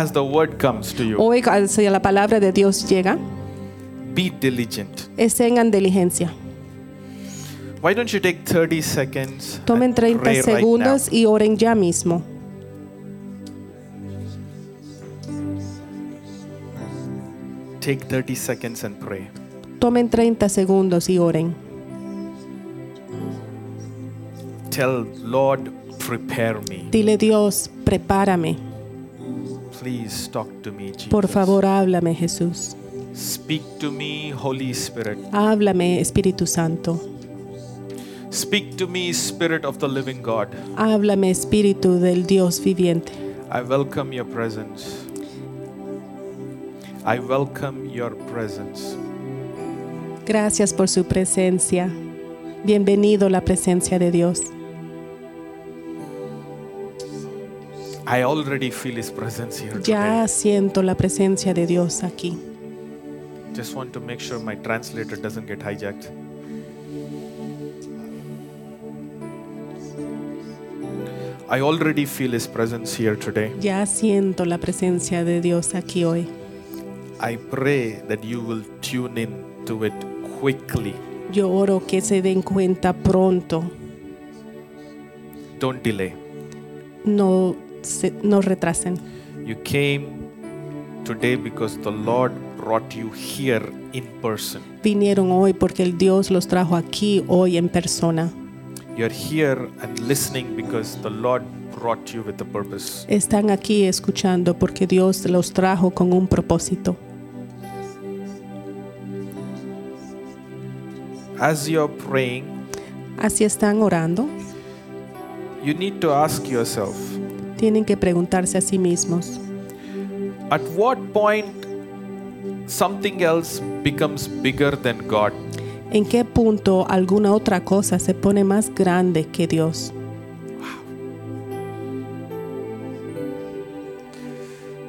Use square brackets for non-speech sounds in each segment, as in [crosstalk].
As the word comes to you, Hoy, si la palabra de Dios llega, be diligent. en diligencia. Why don't you take 30 seconds? Tomen and 30 pray right now? y oren ya mismo. Take 30 seconds and pray. Tomen 30 segundos y oren. Tell Lord, prepare me. Dile Dios, prepárame. Please talk to me, Jesus. Por favor, háblame Jesús. Speak to me, Holy Spirit. Háblame Espíritu Santo. Speak to me, Spirit of the living God. Háblame Espíritu del Dios viviente. I welcome your presence. I welcome your presence. Gracias por su presencia. Bienvenido la presencia de Dios. I already feel His presence here Ya today. siento la presencia de Dios aquí. Just want to make sure my translator doesn't get hijacked. I already feel His presence here today. Ya siento la presencia de Dios aquí hoy. I pray that you will tune in to it quickly. Yo oro que se den cuenta pronto. Don't delay. No, se, retrasen. You came today because the Lord brought you here in person. Vinieron hoy porque el Dios los trajo aquí hoy en persona. You're here and listening because the Lord brought you with a purpose. Están aquí escuchando porque Dios los trajo con un propósito. As you're praying, Así están orando. you need to ask yourself Tienen que preguntarse a sí mismos. at what point something else becomes bigger than God? ¿En qué punto alguna otra cosa se pone más grande que Dios?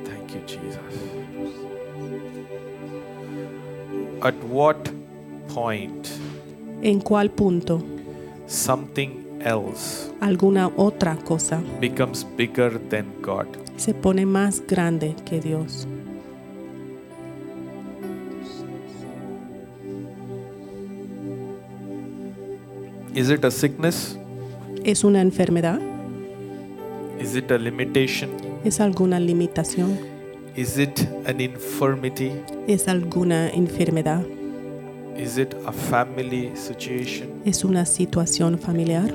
Thank you, Jesus. At what point ¿En cuál punto something else alguna otra cosa becomes bigger than God? se pone más grande que Dios? Is it a sickness? ¿Es una enfermedad? Is it a limitation? ¿Es alguna limitación? Is it an infirmity? ¿Es alguna enfermedad? Is it a family situation ¿Es una situación familiar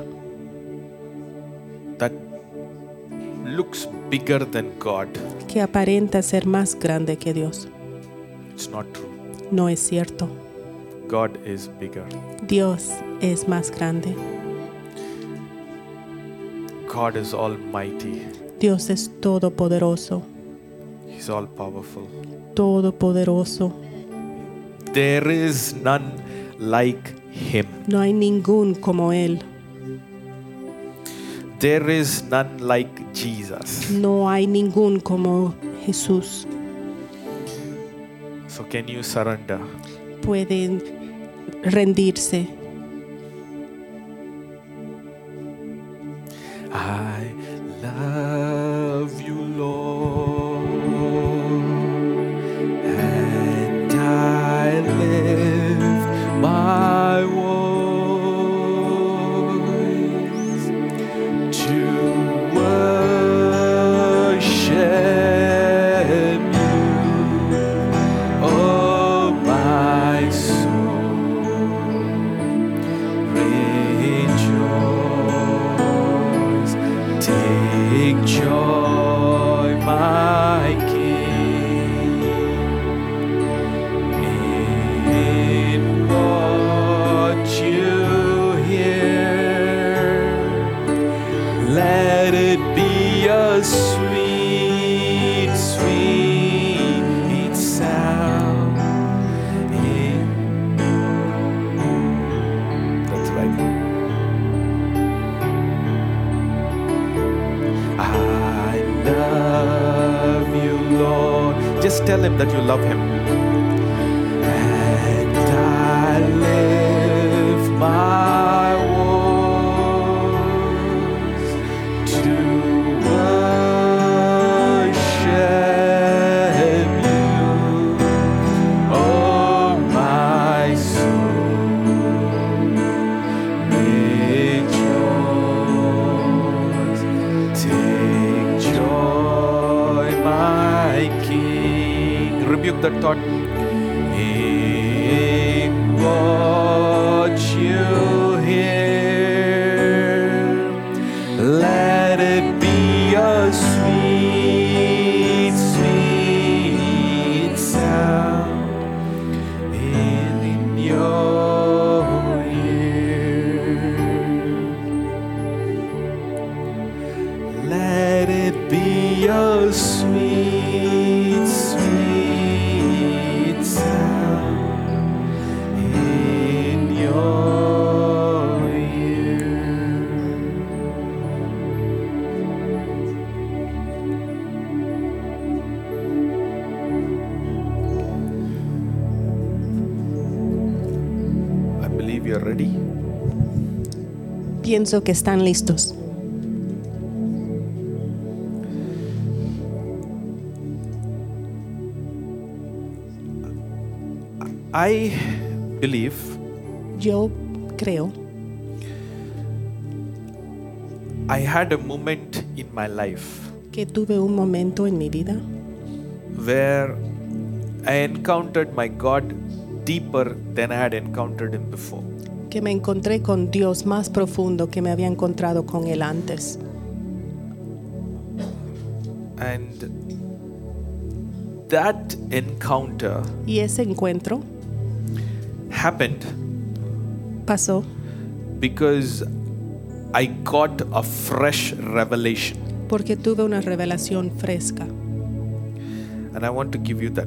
looks bigger than God? que aparenta ser más grande que Dios? It's not true. No es cierto. God is bigger. Dios es más grande. God is almighty. Dios es todopoderoso, He's all powerful. todopoderoso. There is none like him. No hay ningún como Él. There is none like Jesus. No hay ningún como Jesús. So can you surrender? Pueden rendirse. Pienso que están listos. I believe Yo creo I had a moment in my life que tuve un momento en mi vida where I encountered my God deeper than I had encountered Him before. Que me encontré con Dios más profundo que me había encontrado con Él antes. And that encounter Y ese encuentro happened pasó because I got a fresh revelation. porque tuve una revelación fresca And I want to give you that.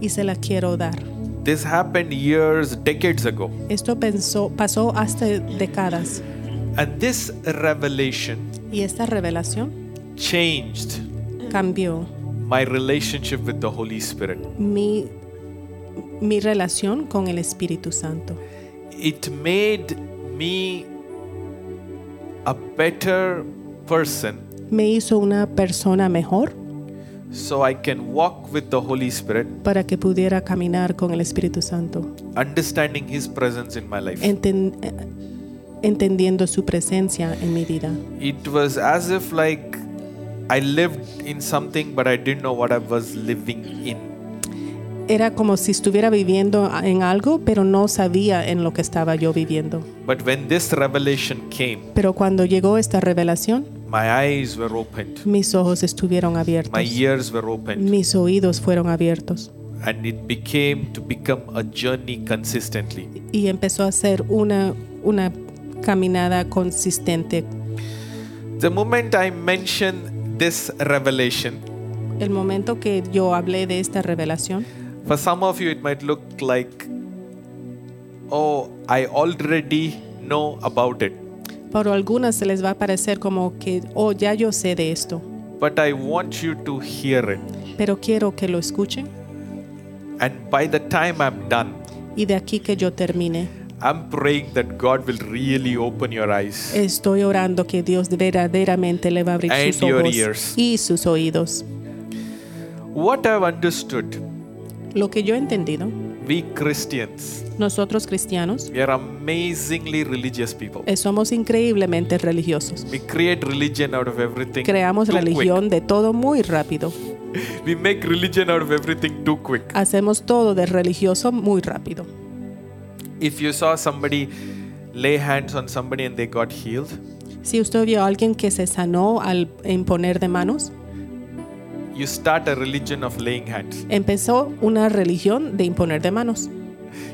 y se la quiero dar. This happened years, decades ago. Esto pensó, pasó hasta décadas And this revelation y esta revelación changed cambió my relationship with the Holy Spirit. mi, mi relación con el Espíritu Santo. It made me a better person Me hizo una persona mejor so I can walk with the Holy Spirit, para que pudiera caminar con el Espíritu Santo, understanding His presence in my life. enten- entendiendo su presencia en mi vida. It was as if like I lived in something but I didn't know what I was living in. Era como si estuviera viviendo en algo, pero no sabía en lo que estaba yo viviendo. But when this revelation came, Pero cuando llegó esta revelación, my eyes were opened, mis ojos estuvieron abiertos. my ears were opened, mis oídos fueron abiertos and it became to become a journey consistently. y empezó a ser una, una caminada consistente. The moment I mention this revelation, El momento que yo hablé de esta revelación, for some of you it might look like, oh, I already know about it. Para algunas se les va a parecer como que, oh, ya yo sé de esto, But I want you to hear it. pero quiero que lo escuchen And by the time I'm done, y de aquí que yo termine, I'm praying that God will really open your eyes. estoy orando que Dios verdaderamente le va a abrir And sus your ojos ears. y sus oídos. What I've understood, Lo que yo he entendido, we Christians, nosotros cristianos we are amazingly religious people. eh, somos increíblemente religiosos. We create religion out of everything. Creamos too religión de todo muy rápido. [laughs] We make religion out of everything too quick. Hacemos todo de religioso muy rápido. If you saw somebody lay hands on somebody and they got healed, Si usted vio a alguien que se sanó al imponer de manos, you start a religion of laying hands. empezó una religión de imponer de manos.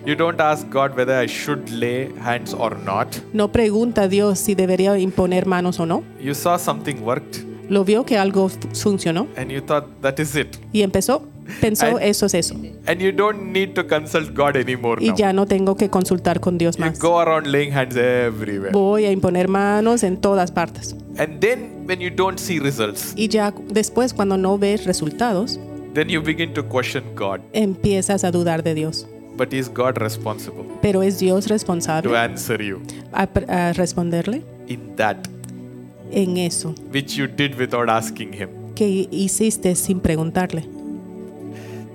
You don't ask God whether I should lay hands or not. No pregunta a Dios si debería imponer manos o no. You saw something worked Lo vio que algo funcionó and you thought that is it. y empezó, pensó And- eso es eso. And you don't need to consult God anymore Y now. ya no tengo que consultar con Dios You más. go around laying hands everywhere. Voy a imponer manos en todas partes. And then when you don't see results, Y ya después cuando no ves resultados, then you begin to question God. empiezas a dudar de Dios. But is God responsible Pero es Dios responsable. to answer you a, a responderle in that en eso which you did without asking Him? que hiciste sin preguntarle.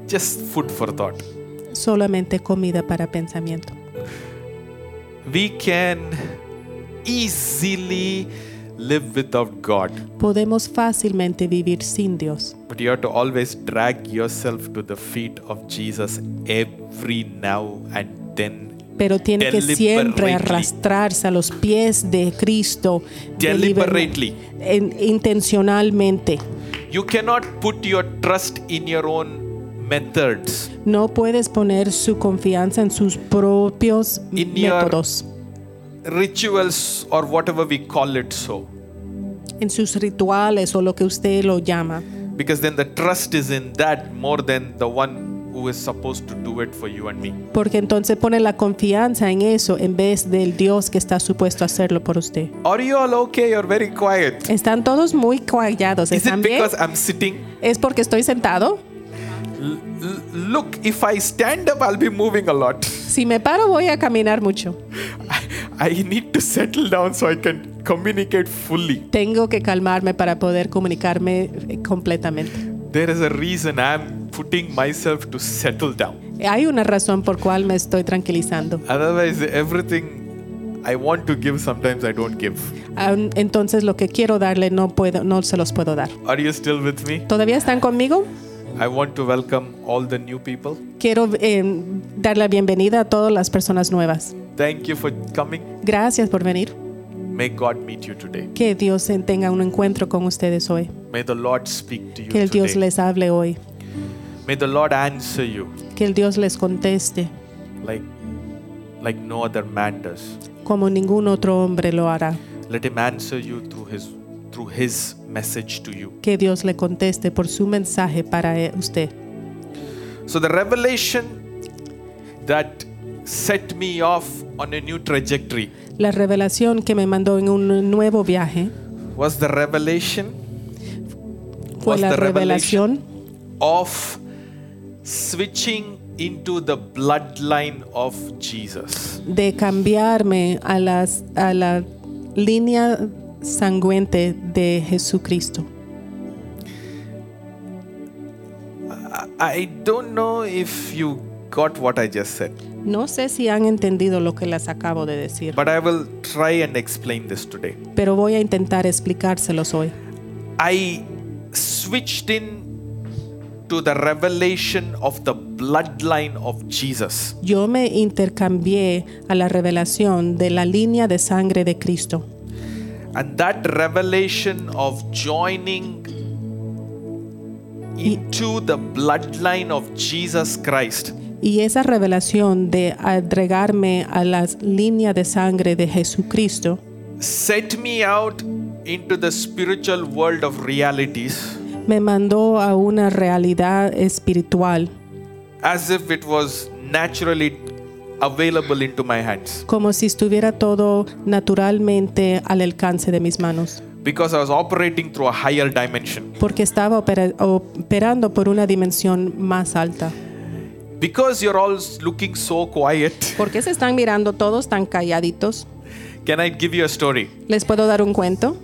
Just food for thought. Solamente comida para pensamiento. We can easily live without God. Podemos fácilmente vivir sin Dios, But you have to always drag yourself to the feet of Jesus every now and then. pero tiene que siempre arrastrarse a los pies de Cristo deliber- Deliberately. en- intencionalmente. You cannot put your trust in your own methods. No puedes poner su confianza en sus propios In métodos, rituals or whatever we call it so en sus rituales o lo que usted lo llama, because then the trust is in that more than the one who is supposed to do it for you and me porque entonces pone la confianza en eso en vez del Dios que está supuesto a hacerlo por usted. are you all okay you're very quiet Están todos muy callados, is it ¿están bien? because i'm sitting ¿Es porque estoy sentado? L- look if i stand up i'll be moving a lot [laughs] Si me paro voy a caminar mucho. I, I need to settle down so i can communicate fully Tengo que calmarme para poder comunicarme eh, completamente. there is a reason i'm putting myself to settle down Hay una razón por cual me estoy tranquilizando. otherwise everything i want to give sometimes i don't give Aun- Entonces lo que quiero darle no puedo, no se los puedo dar. are you still with me ¿Todavía están conmigo? I want to welcome all the new people. Quiero eh, dar la bienvenida a todas las personas nuevas. Thank you for coming. Gracias por venir. May God meet you today. Que Dios tenga un encuentro con ustedes hoy. May the Lord speak to you Que el Dios today. les hable hoy. May the Lord answer you Que el Dios les conteste like like no other man does. como ningún otro hombre lo hará. Let him answer you through his through his message to you. Que Dios le conteste por su mensaje para usted. So the revelation that set me off on a new trajectory La revelación que me mandó en un nuevo viaje was the revelation fue was la the revelation revelación of switching into the bloodline of Jesus. de cambiarme a, las, a la línea sangüente de Jesucristo. I don't know if you got what I just said, No sé si han entendido lo que les acabo de decir, but I will try and explain this today. pero voy a intentar explicárselos hoy. I switched in to the revelation of the bloodline of Jesus. Yo me intercambié a la revelación de la línea de sangre de Cristo. And that revelation of joining into the bloodline of Jesus Christ Y esa revelación de agregarme a la línea de sangre de Jesucristo set me out into the spiritual world of realities me mandó a una realidad espiritual, as if it was naturally available into my hands como si estuviera todo naturalmente al alcance de mis manos, because I was operating through a higher dimension. porque estaba opera- operando por una dimensión más alta. Because you're all looking so quiet, ¿Por qué se están mirando todos tan calladitos? can I give you a story? ¿Les puedo dar un cuento?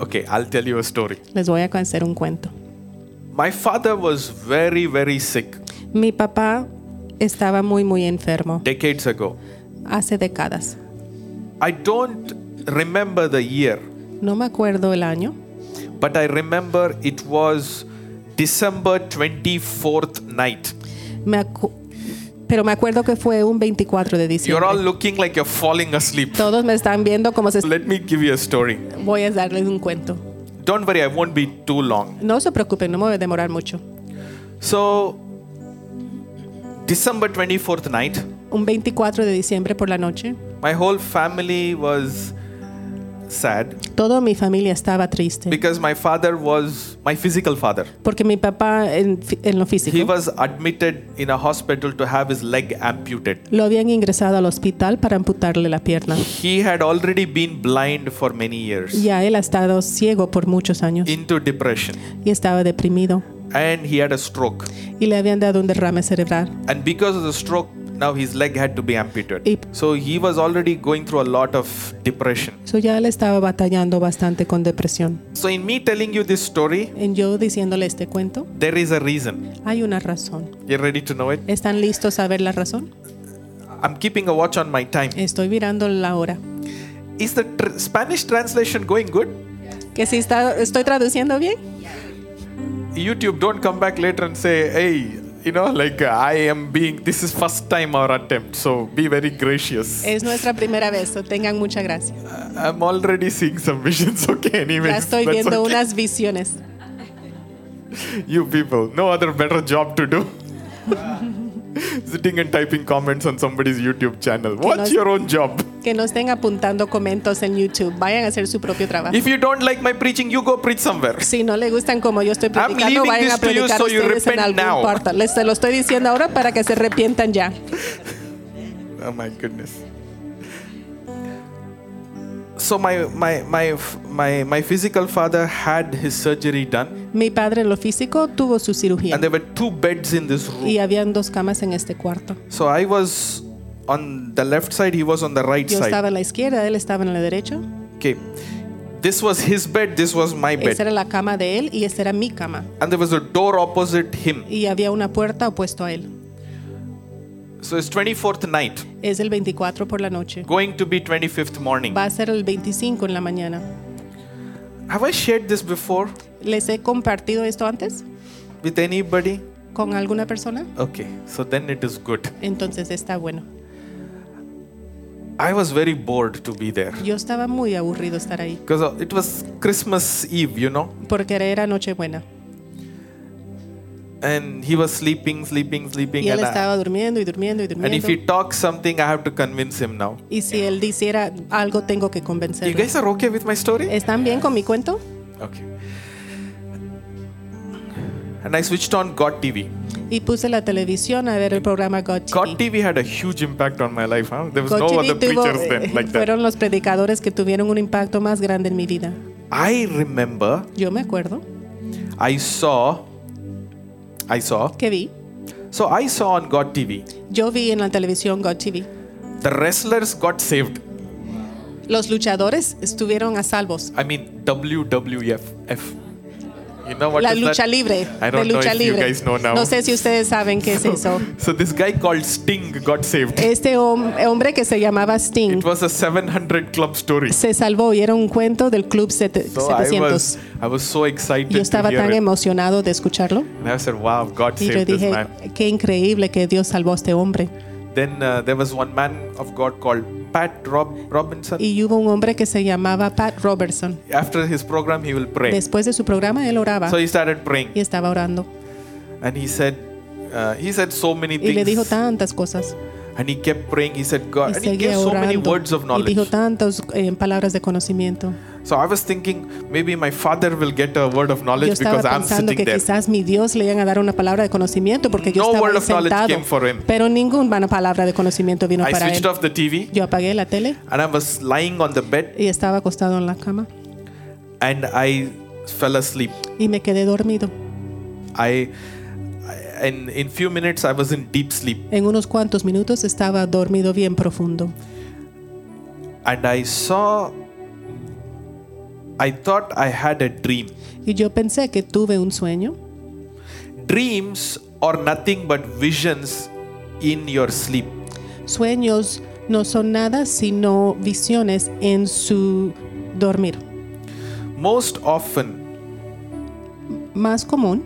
Okay, I'll tell you a story. Les voy a hacer un cuento. My father was very, very sick Mi papá estaba muy, muy enfermo decades ago. hace décadas. I don't remember the year, No me acuerdo el año, but I remember it was December 24th night. me acu- pero me acuerdo que fue un 24 de You're all diciembre. looking like you're falling asleep. Todos me están viendo como se... Let me give you a story. Voy a darles un cuento. Don't worry, I won't be too long. No se preocupen, no me voy a demorar mucho. So, December 24th night, Un 24 de diciembre por la noche, my whole family was sad toda mi familia estaba triste because my father was my physical father. porque mi papá en, en lo He físico was admitted in a hospital to have his leg amputated. lo habían ingresado al hospital para amputarle la pierna. He had already been blind for many years, Ya él ha estado ciego por muchos años into depression, y estaba deprimido and he had a stroke. y le habían dado un derrame cerebral. And because of the stroke, now his leg had to be amputated. Y- So he was already going through a lot of depression. So ya él estaba batallando bastante con depresión. So, in me telling you this story, En yo diciéndole este cuento, there is a reason. hay una razón. You ready to know it? ¿Están listos a ver la razón? I'm keeping a watch on my time. Estoy mirando la hora. is the tr- Spanish translation going good? Que si está, estoy traduciendo bien. YouTube, don't come back later and say, hey, you know, like I am being, this is first time our attempt, so be very gracious. Es nuestra primera vez, so tengan mucha gracia. I'm already seeing some visions, [laughs] okay, anyways. Ya estoy viendo okay. unas visiones. [laughs] You people, no other better job to do. [laughs] Sitting and typing comments on somebody's YouTube channel. What's nos- your own job? Que no estén apuntando comentos en YouTube. Vayan a hacer su propio trabajo. If you don't like my preaching, you go preach somewhere. Si no le gustan como yo estoy predicando, vayan a predicar so ustedes en algún now. cuarto. Les lo estoy diciendo ahora para que se arrepientan ya. [laughs] Oh my goodness. So my my my my my physical father had his surgery done, Mi padre lo físico tuvo su cirugía and there were two beds in this room. y habían dos camas en este cuarto. So I was on the left side, he was on the right Yo side. estaba en la izquierda, él estaba en la derecha. Okay. This was his bed, this was my Esa bed. era la cama de él y esta era mi cama. And there was a door opposite him. Y había una puerta opuesto a él. So it's 24th night, Es el 24 por la noche. going to be 25th morning. Va a ser el 25 en la mañana. Have I shared this before ¿Les he compartido esto antes with anybody? con alguna persona? Okay, so then it is good. Entonces está bueno. I was very bored to be there Yo estaba muy aburrido estar ahí because it was Christmas Eve, you know, porque era Nochebuena. And he was sleeping, sleeping, sleeping, Y él and, I- estaba durmiendo y durmiendo y and if durmiendo. he talks something, I have to convince him now. Y si él hiciera algo, tengo que You convencerlo. guys are okay with my story? ¿Están bien con mi cuento? Okay. And I switched on God TV. Y puse la televisión a ver el programa God TV. God TV had a huge impact on my life. Huh? There was God no TV other tuvo- preachers then eh, like that. fueron los predicadores que tuvieron un impacto más grande en mi vida. I remember Yo me acuerdo I saw, I saw, que vi, so I saw on God TV, yo vi en la televisión God TV. the wrestlers got saved. Los luchadores estuvieron a salvos. I mean, WWF. You know what La lucha that? libre. I de don't know lucha if you libre. guys know now. No sé si ustedes saben qué es eso. So this guy called Sting got saved. Este hom- hombre que se llamaba Sting It was a 700 club story. se salvó y era un cuento del Club So I 700. was, I was so excited Yo to estaba hear tan it. emocionado de escucharlo And I said, wow, God y yo saved this dije, man. qué increíble que Dios salvó a este hombre. Then uh, there was one man of God called Pat Rob- Robinson. Y hubo un hombre que se llamaba Pat Robertson. After his program, he will pray. Después de su programa, él oraba So he started praying. y estaba orando. And he said, uh, he said so many Y le dijo things. tantas cosas. And he kept praying. He said, Y God, and he seguía gave so many orando. words of Y knowledge. dijo tantas eh, palabras de conocimiento. So I was thinking maybe my father will get a word of Yo knowledge estaba because I'm pensando sitting que there. quizás mi Dios le iban a dar una palabra de conocimiento porque yo No estaba word of knowledge sentado. came for him. Pero ninguna palabra de conocimiento vino I para switched él. off the TV Yo apagué la tele and I was lying on the bed y estaba acostado en la cama and I fell asleep. y me quedé dormido. I, I in in few minutes I was in deep sleep En unos cuantos minutos estaba dormido bien profundo and I saw I thought I had a dream. y yo pensé que tuve un sueño. Dreams are nothing but visions in your sleep. Sueños no son nada sino visiones en su dormir. Most often Más común,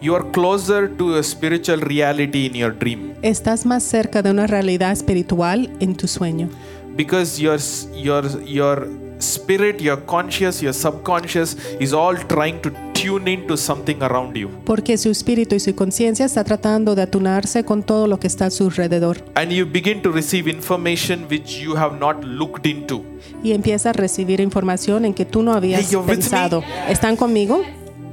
you are closer to a spiritual reality in your dream estás más cerca de una realidad espiritual en tu sueño. because your your your spirit, your conscious, your subconscious is all trying to tune into something around you. Porque su espíritu y su conciencia está tratando de atunarse con todo lo que está a su alrededor. And you begin to receive information which you have not looked into. Y empieza a recibir información en que tú no habías Hey, pensado. ¿Están conmigo?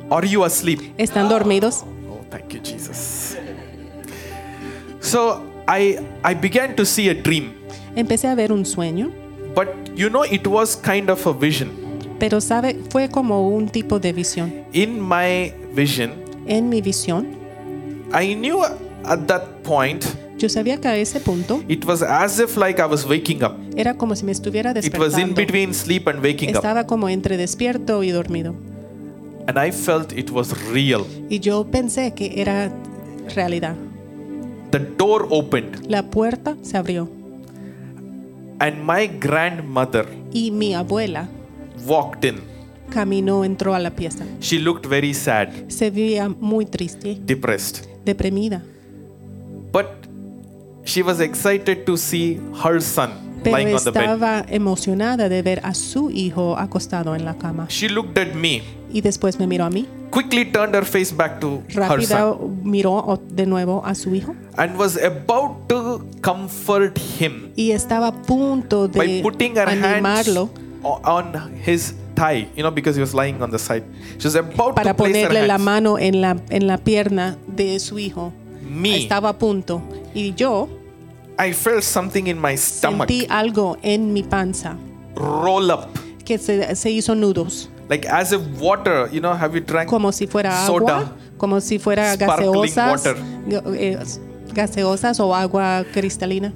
Are you asleep? ¿Están dormidos? Oh, thank you, Jesus. So I I began to see a dream, Empecé a ver un sueño, but you know it was kind of a vision. pero sabe, fue como un tipo de visión. In my vision, En mi visión, I knew at that point yo sabía que a ese punto it was as if like I was waking up. era como si me estuviera despertando. It was in between sleep and waking up. Estaba como entre despierto y dormido. And I felt it was real. Y yo pensé que era realidad. The door opened La puerta se abrió And my grandmother y mi abuela walked in. caminó, entró a la pieza. She looked very sad, Se veía muy triste, depressed. deprimida, But she was excited to see her son pero lying on the bed. estaba emocionada de ver a su hijo acostado en la cama. She looked at me, Y después me miró a mí, quickly turned her face back to her rápida son, miró o- de nuevo a su hijo and was about to comfort him y estaba a punto by de putting her hands animarlo o- on his thigh, you know, because he was lying on the side. She was about para to place her ponerle la hands. mano en la, en la pierna de su hijo. Me, Estaba a punto. Y yo I felt something in my stomach sentí algo en mi panza roll up, que se, se hizo nudos, like as if water. You know, have you drank como si fuera soda? agua, como si fuera Sparkling gaseosas, eh, gaseosas o agua cristalina.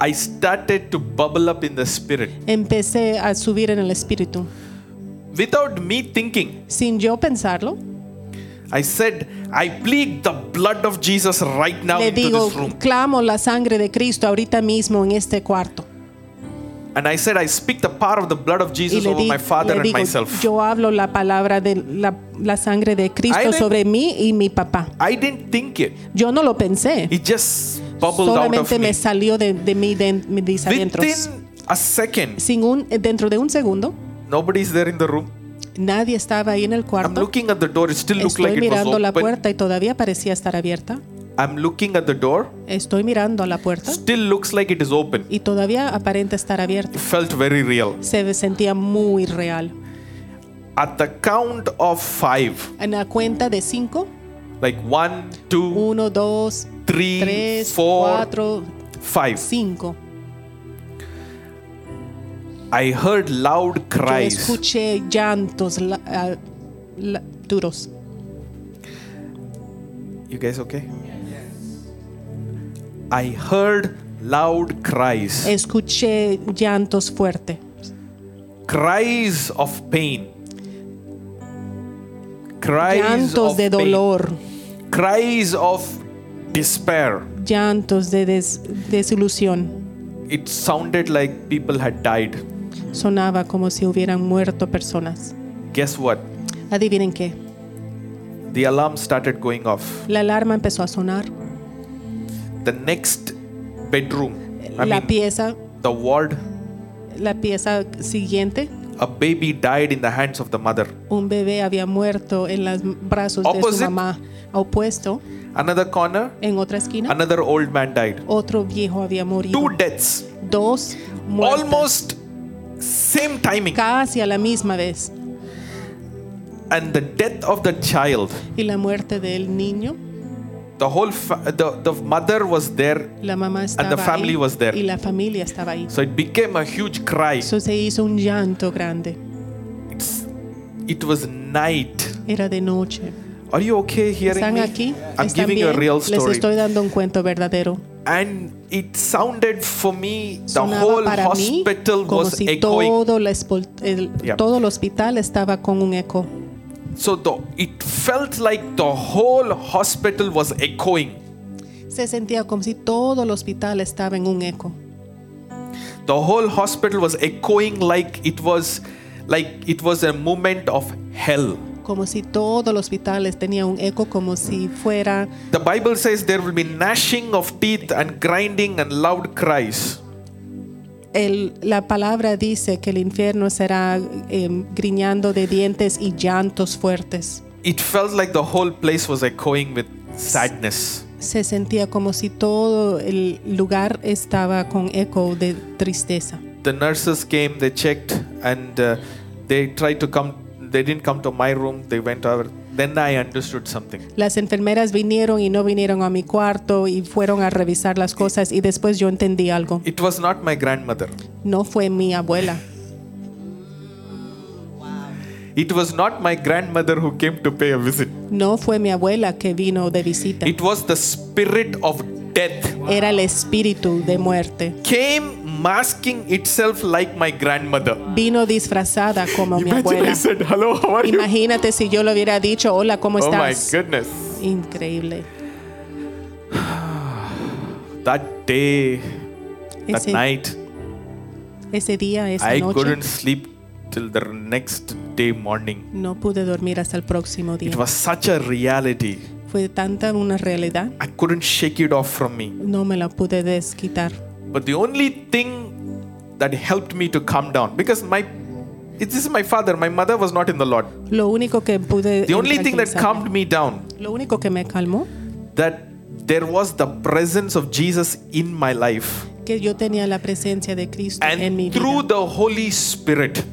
I started to bubble up in the spirit Empecé a subir en el espíritu. without me thinking. Sin yo pensarlo, I said, I plead the blood of Jesus right now le into digo, this room. clamo la sangre de Cristo ahorita mismo en este cuarto. And I said, I speak the power of the blood of Jesus over di- my father and digo, myself. yo hablo la palabra de la, la sangre de I Cristo didn't- sobre mí y mi papá. I didn't think it. Yo no lo pensé. It just bubbled out of Solamente me. me salió de, de mí, de mis adentros. A second, Sin un, dentro de un segundo, nobody's there in the room. nadie estaba ahí en el I'm cuarto. looking at the door. It still Estoy like it was mirando la puerta y todavía parecía estar abierta. I'm looking at the door. Estoy mirando a la puerta Still looks like it is open. y todavía aparenta estar abierta. Felt very real. Se sentía muy real. At the count of five, En la cuenta de cinco, like one, two, uno, dos, three, tres, four, cuatro, five, cinco. I heard loud Yo cries. escuché llantos la- la- duros. You guys okay? I heard loud cries. Escuché llantos fuertes. Cries of pain. Cries Llantos of de pain. dolor. Cries of despair. Llantos de des- desilusión. It sounded like people had died. Sonaba como si hubieran muerto personas. Guess what? Adivinen qué. The alarm started going off. La alarma empezó a sonar. The next bedroom, I la mean, pieza, the ward, la pieza siguiente, a baby died in the hands of the mother. un bebé había muerto en los brazos de su mamá. Opuesto, Another corner, en otra esquina, another old man died. otro viejo había morido. Two deaths. Dos muertes. Almost same timing. Casi a la misma vez. And the death of the child. Y la muerte del niño, The whole fa- the, the mother was there, la mamá estaba the family ahí was there. y la familia estaba ahí. so it became a huge cry. Eso se hizo un llanto grande. It's, it was night. Era de noche. Are you okay hearing ¿Están me? aquí? I'm ¿Están giving you a bien? real Les story. estoy dando un cuento verdadero. And it sounded for me the Sonaba whole para mí hospital como was si echoing. todo, la espol- el- Yeah. todo el hospital estaba con un eco. So the, it felt like the whole hospital was echoing. Se sentía como si todo el hospital estaba en un eco. The whole hospital was echoing like it was like it was a moment of hell. Como si todo el hospital tenía un eco, como si fuera. The Bible says there will be gnashing of teeth and grinding and loud cries. El, la palabra dice que el infierno será eh, griñando de dientes y llantos fuertes. It felt like the whole place was echoing with sadness. Se sentía como si todo el lugar estaba con eco de tristeza. The nurses came, they checked, and uh, they tried to come. They didn't come to my room. They went over. Then I understood something. Las enfermeras vinieron y no vinieron a mi cuarto y fueron a revisar las cosas y después yo entendí algo. It was not my grandmother. No fue mi abuela, It was not my grandmother who came to pay a visit. no fue mi abuela que vino de visita. It was the spirit of death Era el espíritu de muerte. came masking itself like my grandmother. Vino disfrazada como mi I abuela. said, "Hello, how are you?" Imagínate si yo le hubiera dicho, hola, ¿cómo Oh my estás? goodness! Increíble. [sighs] That day, that Ese, night, Ese día, esa I noche, couldn't sleep till the next day morning. no pude dormir hasta el próximo día. It was such a reality. Fue tanta una realidad, I couldn't shake it off from me. no me la pude desquitar. But the only thing that helped me to calm down, because my this is my father, my mother was not in the Lord. Lo único que pude The only thing that calmed me down, lo único que me calmó that there was the presence of Jesus in my life. que yo tenía la presencia de Cristo en mi And through vida the Holy Spirit,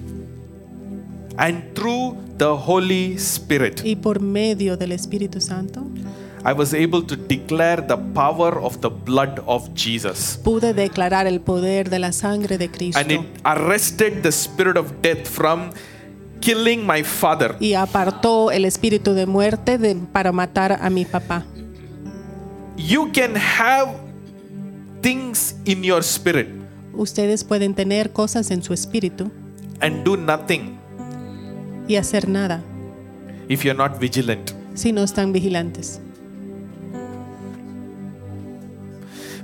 and through the Holy Spirit, y por medio del Espíritu Santo I was able to declare the power of the blood of Jesus. pude declarar el poder de la sangre de Cristo And it arrested the spirit of death from killing my father. y apartó el espíritu de muerte de- para matar a mi papá. You can have things in your spirit Ustedes pueden tener cosas en su espíritu and do nothing y hacer nada if you're not vigilant. si no están vigilantes.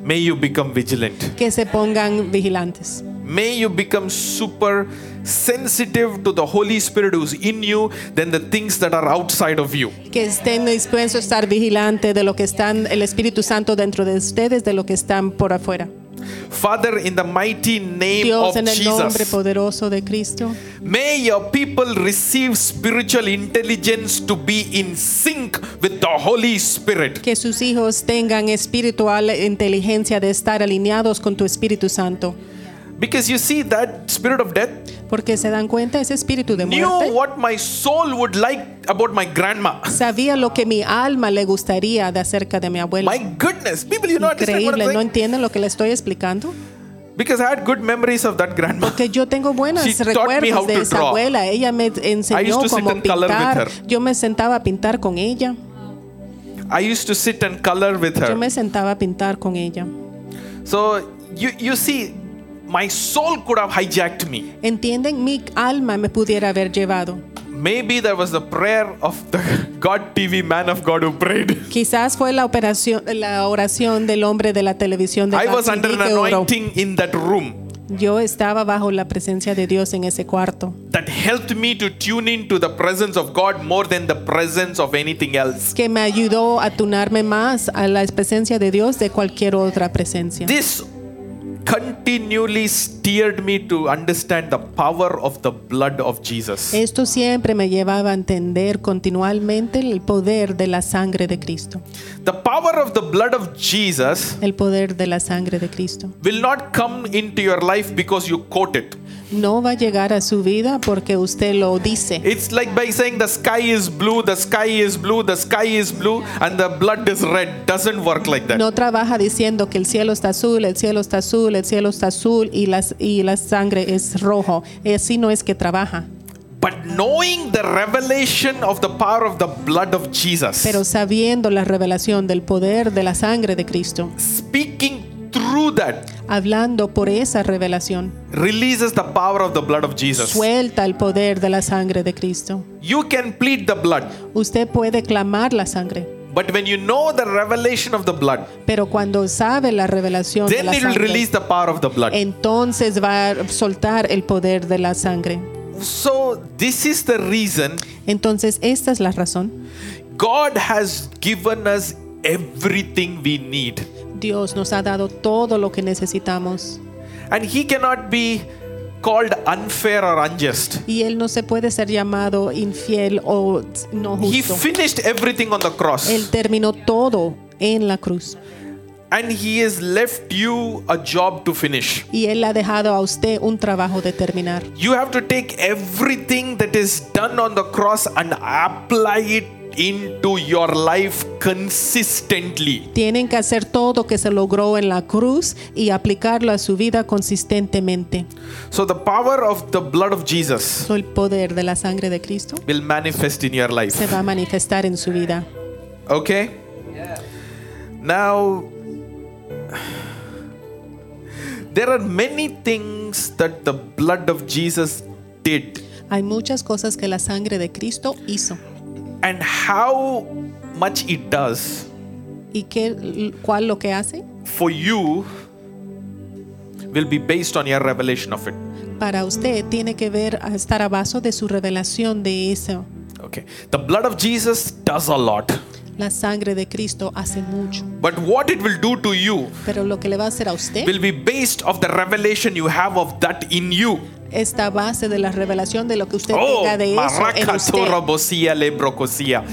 May you become vigilant. Que se pongan vigilantes. May you become super sensitive to the Holy Spirit who's in you than the things that are outside of you. Que estén dispuestos a estar vigilantes de lo que están el Espíritu Santo dentro de ustedes, de lo que están por afuera. Father, in the mighty name Dios, of en el nombre Jesus, poderoso de Cristo, may your people receive spiritual intelligence to be in sync with the Holy Spirit. que sus hijos tengan espiritual inteligencia de estar alineados con tu Espíritu Santo. Because you see, that spirit of death Porque se dan cuenta, ese espíritu de knew muerte what my soul would like about my grandma. [laughs] sabía lo que mi alma le gustaría de acerca de mi abuela. My goodness, people, you know understand what I'm Increíble, ¿no entienden lo que le estoy explicando? Because I had good memories of that grandma. Que yo tengo buenos She taught me how recuerdos de esa draw. abuela. Ella me enseñó cómo and color with pintar. Yo me sentaba a pintar con ella. I used to sit and color with Yo her. me sentaba a pintar con ella. So you you see, my soul could have hijacked me. ¿Entienden? Mi alma me pudiera haber llevado. Maybe that was the prayer of the God TV man of God who prayed. Quizás fue la operación, la oración del hombre de la televisión de I was under an anointing in that room Yo estaba bajo la presencia de Dios en ese cuarto, that helped me to tune into the presence of God more than the presence of anything else. que me ayudó a tunarme más a la presencia de Dios de cualquier otra presencia. This continually steered me to understand the power of the blood of Jesus. Esto siempre me llevaba a entender continuamente el poder de la sangre de Cristo. The power of the blood of Jesus El poder de la sangre de Cristo. will not come into your life because you quote it. No va a llegar a su vida porque usted lo dice. It's like by saying the sky is blue, the sky is blue, the sky is blue, and the blood is red. Doesn't work like that. No trabaja diciendo que el cielo está azul, el cielo está azul, el cielo está azul y, las, y la sangre es rojo. Así no es que trabaja. But knowing the revelation of the power of the blood of Jesus, Pero sabiendo la revelación del poder de la sangre de Cristo, speaking through that, hablando por esa revelación, releases the power of the blood of Jesus. suelta el poder de la sangre de Cristo. You can plead the blood, Usted puede clamar la sangre, but when you know the revelation of the blood, pero cuando sabe la revelación de then la it will release the power of the blood. entonces va a soltar el poder de la sangre. So, this is the reason Entonces, esta es la razón. God has given us everything we need. Dios nos ha dado todo lo que necesitamos And He cannot be called unfair or unjust. y Él no se puede ser llamado infiel o no He justo. finished everything on the cross. Él terminó todo en la cruz And He has left you a job to finish. y Él ha dejado a usted un trabajo de terminar. You have to take everything that is done on the cross and apply it into your life consistently. Tienen que hacer todo que se logró en la cruz y aplicarlo a su vida consistentemente. So, the power of the blood of Jesus So, el poder de la sangre de Cristo will manifest in your life. se va a manifestar en su vida. Okay? Yeah. Now, there are many things that the blood of Jesus did, Hay muchas cosas que la sangre de Cristo hizo and how much it does y qué, cuál lo que hace for you will be based on your revelation of it. Para usted tiene que ver estar a base de su revelación de eso. Okay. The blood of Jesus does a lot. La sangre de Cristo hace mucho, But what it will do to you pero lo que le va a hacer a usted will be based of the revelation you have of that in you. Esta base de la revelación de lo que usted Oh, tenga de eso en usted.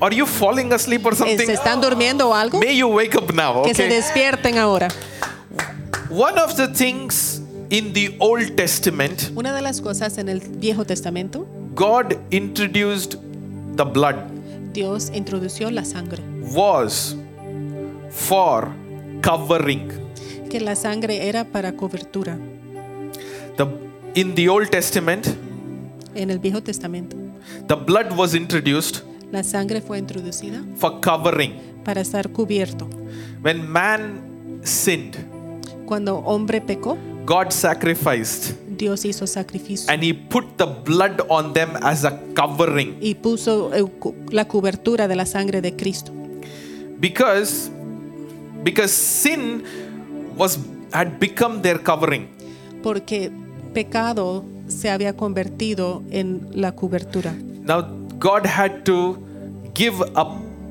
Are you falling asleep or something? ¿Se están durmiendo o algo? May you wake up now. Que se Okay. despierten ahora. One of the things in the Old Testament, Una de las cosas en el Viejo Testamento, God introduced the blood Dios introdució la sangre. was for covering. Que la sangre era para cobertura. The in the Old Testament, En el Viejo Testamento, the blood was introduced la sangre fue introducida for covering. para estar cubierto. When man sinned, Cuando hombre pecó, God sacrificed Dios hizo sacrificio and he put the blood on them as a covering y puso eh, la cobertura de la sangre de Cristo. because because sin was had become their covering. Porque pecado se había convertido en la cobertura. Now God had to give a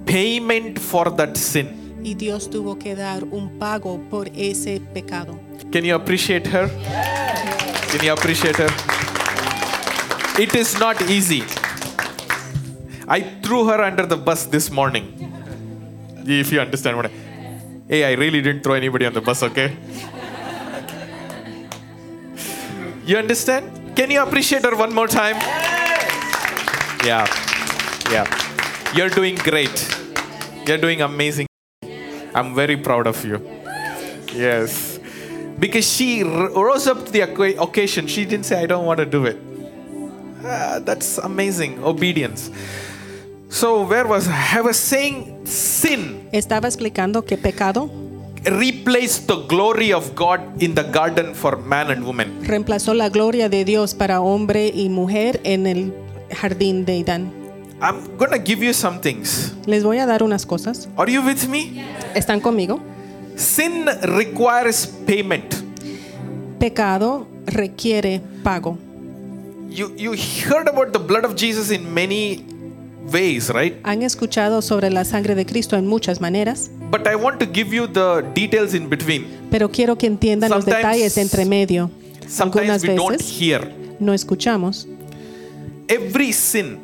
payment for that sin. Y Dios tuvo que dar un pago por ese pecado. Can you appreciate her? Can you appreciate her? It is not easy. I threw her under the bus this morning. If you understand what I Hey, I really didn't throw anybody on the bus, okay? You understand? Can you appreciate her one more time? Yeah. Yeah. You're doing great. You're doing amazing. I'm very proud of you. Yes. Because she rose up to the occasion. She didn't say, I don't want to do it. Ah, that's amazing. Obedience. So, where was I? I was saying sin Estaba explicando que pecado replaced the glory of God in the garden for man and woman. reemplazó la gloria de Dios para hombre y mujer en el jardín de Edán. I'm going to give you some things. Les voy a dar unas cosas. Are you with me? ¿Están conmigo? Sin requires payment. Pecado requiere pago. You, you heard about the blood of Jesus in many ways, right? Han escuchado sobre la sangre de Cristo en muchas maneras, But I want to give you the details in between. pero quiero que entiendan los detalles entre medio. Sometimes Algunas we don't hear. no escuchamos. Every sin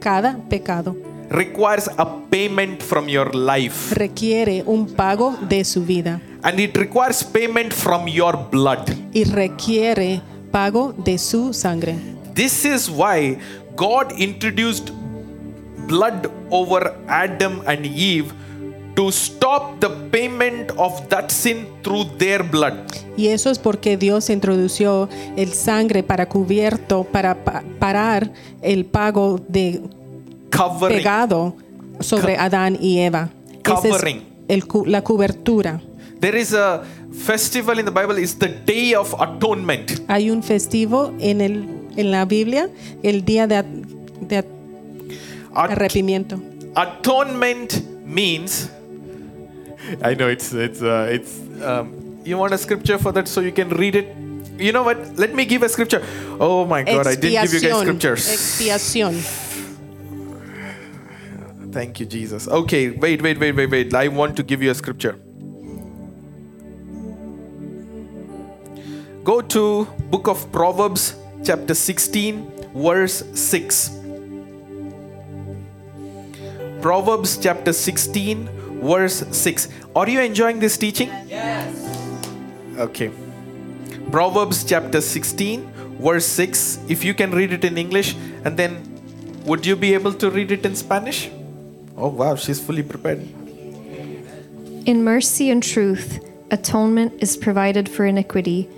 Cada pecado requires a payment from your life, requiere un pago de su vida and it requires payment from your blood. y requiere pago de su sangre. This is why God introduced blood over Adam and Eve to stop the payment of that sin through their blood. Y eso es porque Dios introdució el sangre para cubierto, para pa- parar el pago de Covering. pegado sobre Adán y Eva. Ese es Covering. el la cobertura. There is a festival in the Bible, it's the Day of Atonement. Hay un festivo en, el, en la Biblia, el día de, arrepimiento. atonement means i know it's it's uh, it's um, you want a scripture for that so you can read it? You know what? Let me give a scripture. Oh my god i didn't give you guys Expiación. scriptures. Expiación. thank you jesus. Okay wait wait wait wait wait. I want to give you a scripture. Go to book of proverbs chapter 16 verse 6 Proverbs chapter 16, verse 6. Are you enjoying this teaching? Yes. Okay. Proverbs chapter 16, verse 6. If you can read it in English, and then would you be able to read it in Spanish? Oh, wow, she's fully prepared. In mercy and truth, atonement is provided for iniquity,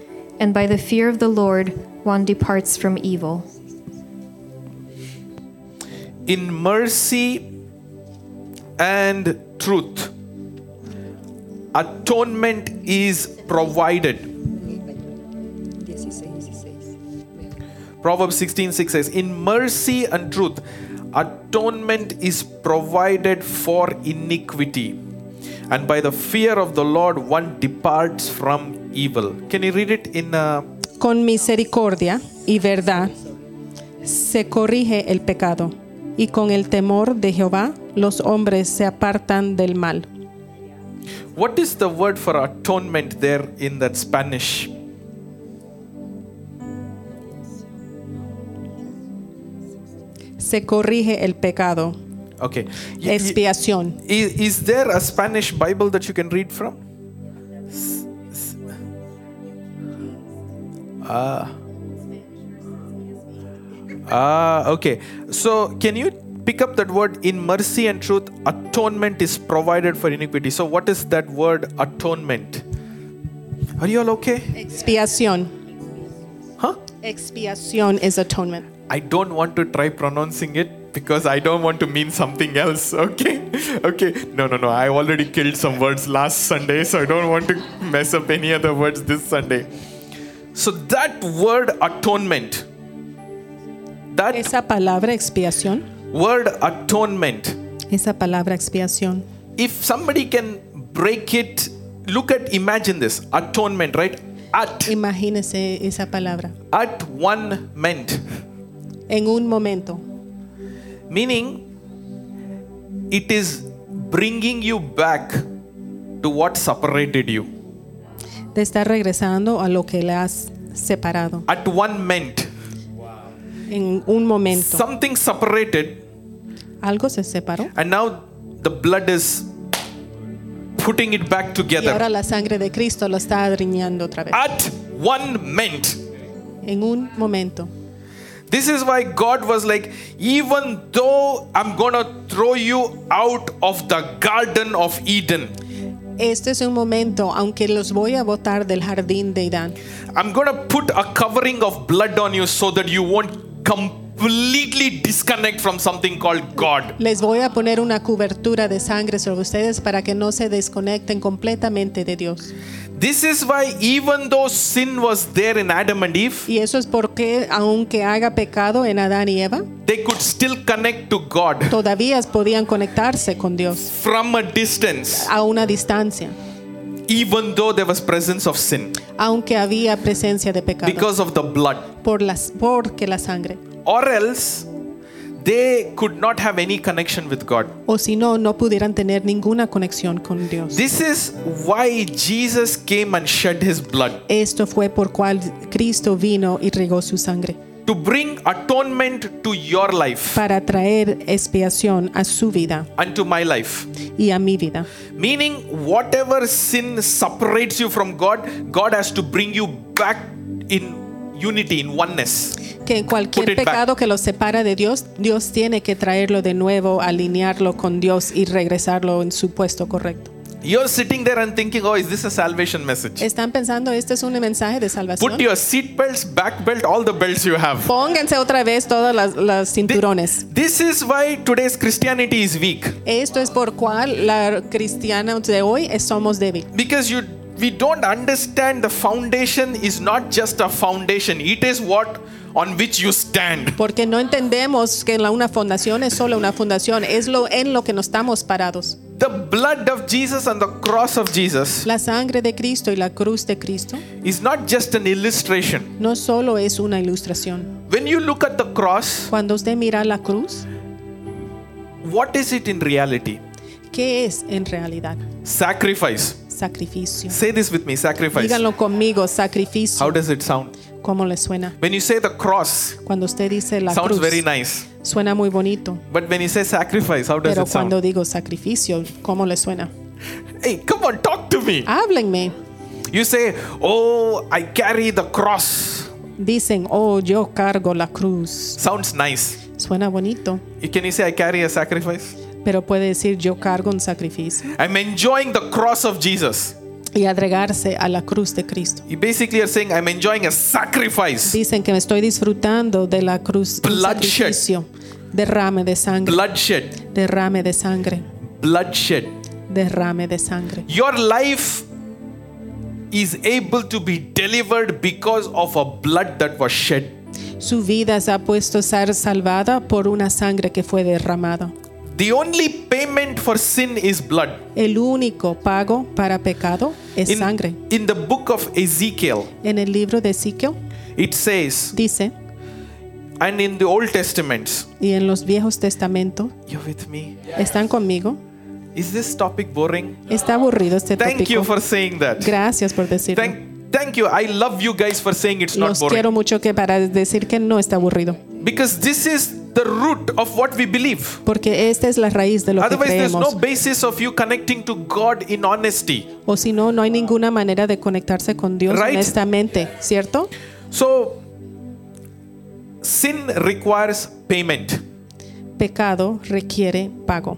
and by the fear of the Lord, one departs from evil. In mercy and truth, atonement is provided. Proverbs 16 6 says, In mercy and truth, atonement is provided for iniquity, and by the fear of the Lord, one departs from evil. Can you read it in uh, Con misericordia y verdad se corrige el pecado, y con el temor de Jehová los hombres se apartan del mal. what is the word for atonement there in that Spanish? Se corrige el pecado. Okay. Expiación. Is, is there a Spanish Bible that you can read from? Ah. Ah, okay. So, can you pick up that word in mercy and truth? Atonement is provided for iniquity. So, what is that word atonement? Are you all okay? Expiación. Huh? Expiación is atonement. I don't want to try pronouncing it because I don't want to mean something else. [laughs] Okay? Okay. No, no, no. I already killed some words last Sunday, so I don't want to mess up any other words this Sunday. So that word atonement, that Esa palabra expiación, word atonement, esa palabra expiación. if somebody can break it, look at, imagine this atonement, right? At, Imagínese esa palabra. at one moment En un momento. Meaning, it is bringing you back to what separated you. Te está regresando a lo que le has separado. At one meant En un momento. something separated, Algo se separó. and now the blood is putting it back Y together. ahora la sangre de Cristo lo está adriñando otra vez. At one moment. En un momento. This is why God was like, even though I'm gonna throw you out of the Garden of Eden, Este es un momento, aunque los voy a botar del jardín de Edán. I'm gonna put a covering of blood on you so that you won't completely disconnect from something called God. Les voy a poner una cobertura de sangre sobre ustedes para que no se desconecten completamente de Dios. This is why, even though sin was there in Adam and Eve, Y eso es porque, aunque haga pecado en Adán y Eva, they could still connect to God todavía podían conectarse con Dios from a distance, a una distancia, even though there was presence of sin aunque había presencia de pecado because of the blood. por las, porque la sangre. Or else, they could not have any connection with God. O si no, no pudieran tener ninguna conexión con Dios. This is why Jesus came and shed his blood Esto fue por cual Cristo vino y regó su sangre to bring atonement to your life para traer expiación a su vida and to my life. y a mi vida. Meaning, whatever sin separates you from God, God has to bring you back in unity, in oneness. Que cualquier it back. pecado que los separa de Dios, Dios tiene que traerlo de nuevo, alinearlo con Dios y regresarlo en su puesto correcto. You're sitting there and thinking, oh, is this a salvation message? ¿Están pensando, este es un mensaje de salvación? Put your seat belts, back belt, all the belts you have. Pónganse otra vez todas las, las cinturones. This is why today's Christianity is weak. Esto es por cual la cristiana de hoy es- somos débiles. Because you we don't understand the foundation is not just a foundation, it is what on which you stand. Porque no entendemos que la- una fundación es solo una fundación, es lo en lo que nos estamos parados. The blood of Jesus and the cross of Jesus La sangre de Cristo y la cruz de Cristo is not just an illustration. no solo es una ilustración. When you look at the cross, Cuando usted mira la cruz, what is it in reality? ¿qué es en realidad? Sacrifice. Sacrificio. Say this with me sacrifice. Díganlo conmigo, sacrificio. How does it sound? ¿Cómo le suena? When you say the cross, Cuando usted dice la sounds cruz, very nice. suena muy bonito. But when you say sacrifice, how does Pero it sound? cuando digo sacrificio, ¿cómo le suena? Hey, come on, talk to me. Háblenme. You say, Oh, I carry the cross. Dicen, oh, yo cargo la cruz. Sounds nice. Suena bonito. Can you say, I carry a sacrifice? Pero puede decir, yo cargo un sacrificio. I'm enjoying the cross of Jesus. Y agregarse a la cruz de Cristo. You basically are saying, I'm enjoying a sacrifice. Dicen que me estoy disfrutando de la cruz. Bloodshed. sacrificio. Derrame de sangre. Bloodshed. Derrame de sangre. Bloodshed. Derrame de sangre. Your life is able to be delivered because of a blood that was shed. Su vida se ha puesto a ser salvada por una sangre que fue derramada. The only payment for sin is blood. El único pago para pecado es In, sangre. in the book of Ezekiel, En el libro de Ezequiel it says, dice, and in the Old Testaments, y en los viejos testamentos, you're with me. ¿están conmigo? Is this topic boring? Está aburrido este Thank you for saying that. Gracias por decirlo. Thank, thank you. I love you guys for saying it's not Los boring. quiero mucho que para decir que no está aburrido. Because this is the root of what we believe. Porque esta es la raíz de lo que Otherwise, there's creemos. no basis of you connecting to God in honesty. O si no, no hay ninguna manera de conectarse con Dios Right. honestamente, ¿cierto? So, sin requires payment Pecado requiere pago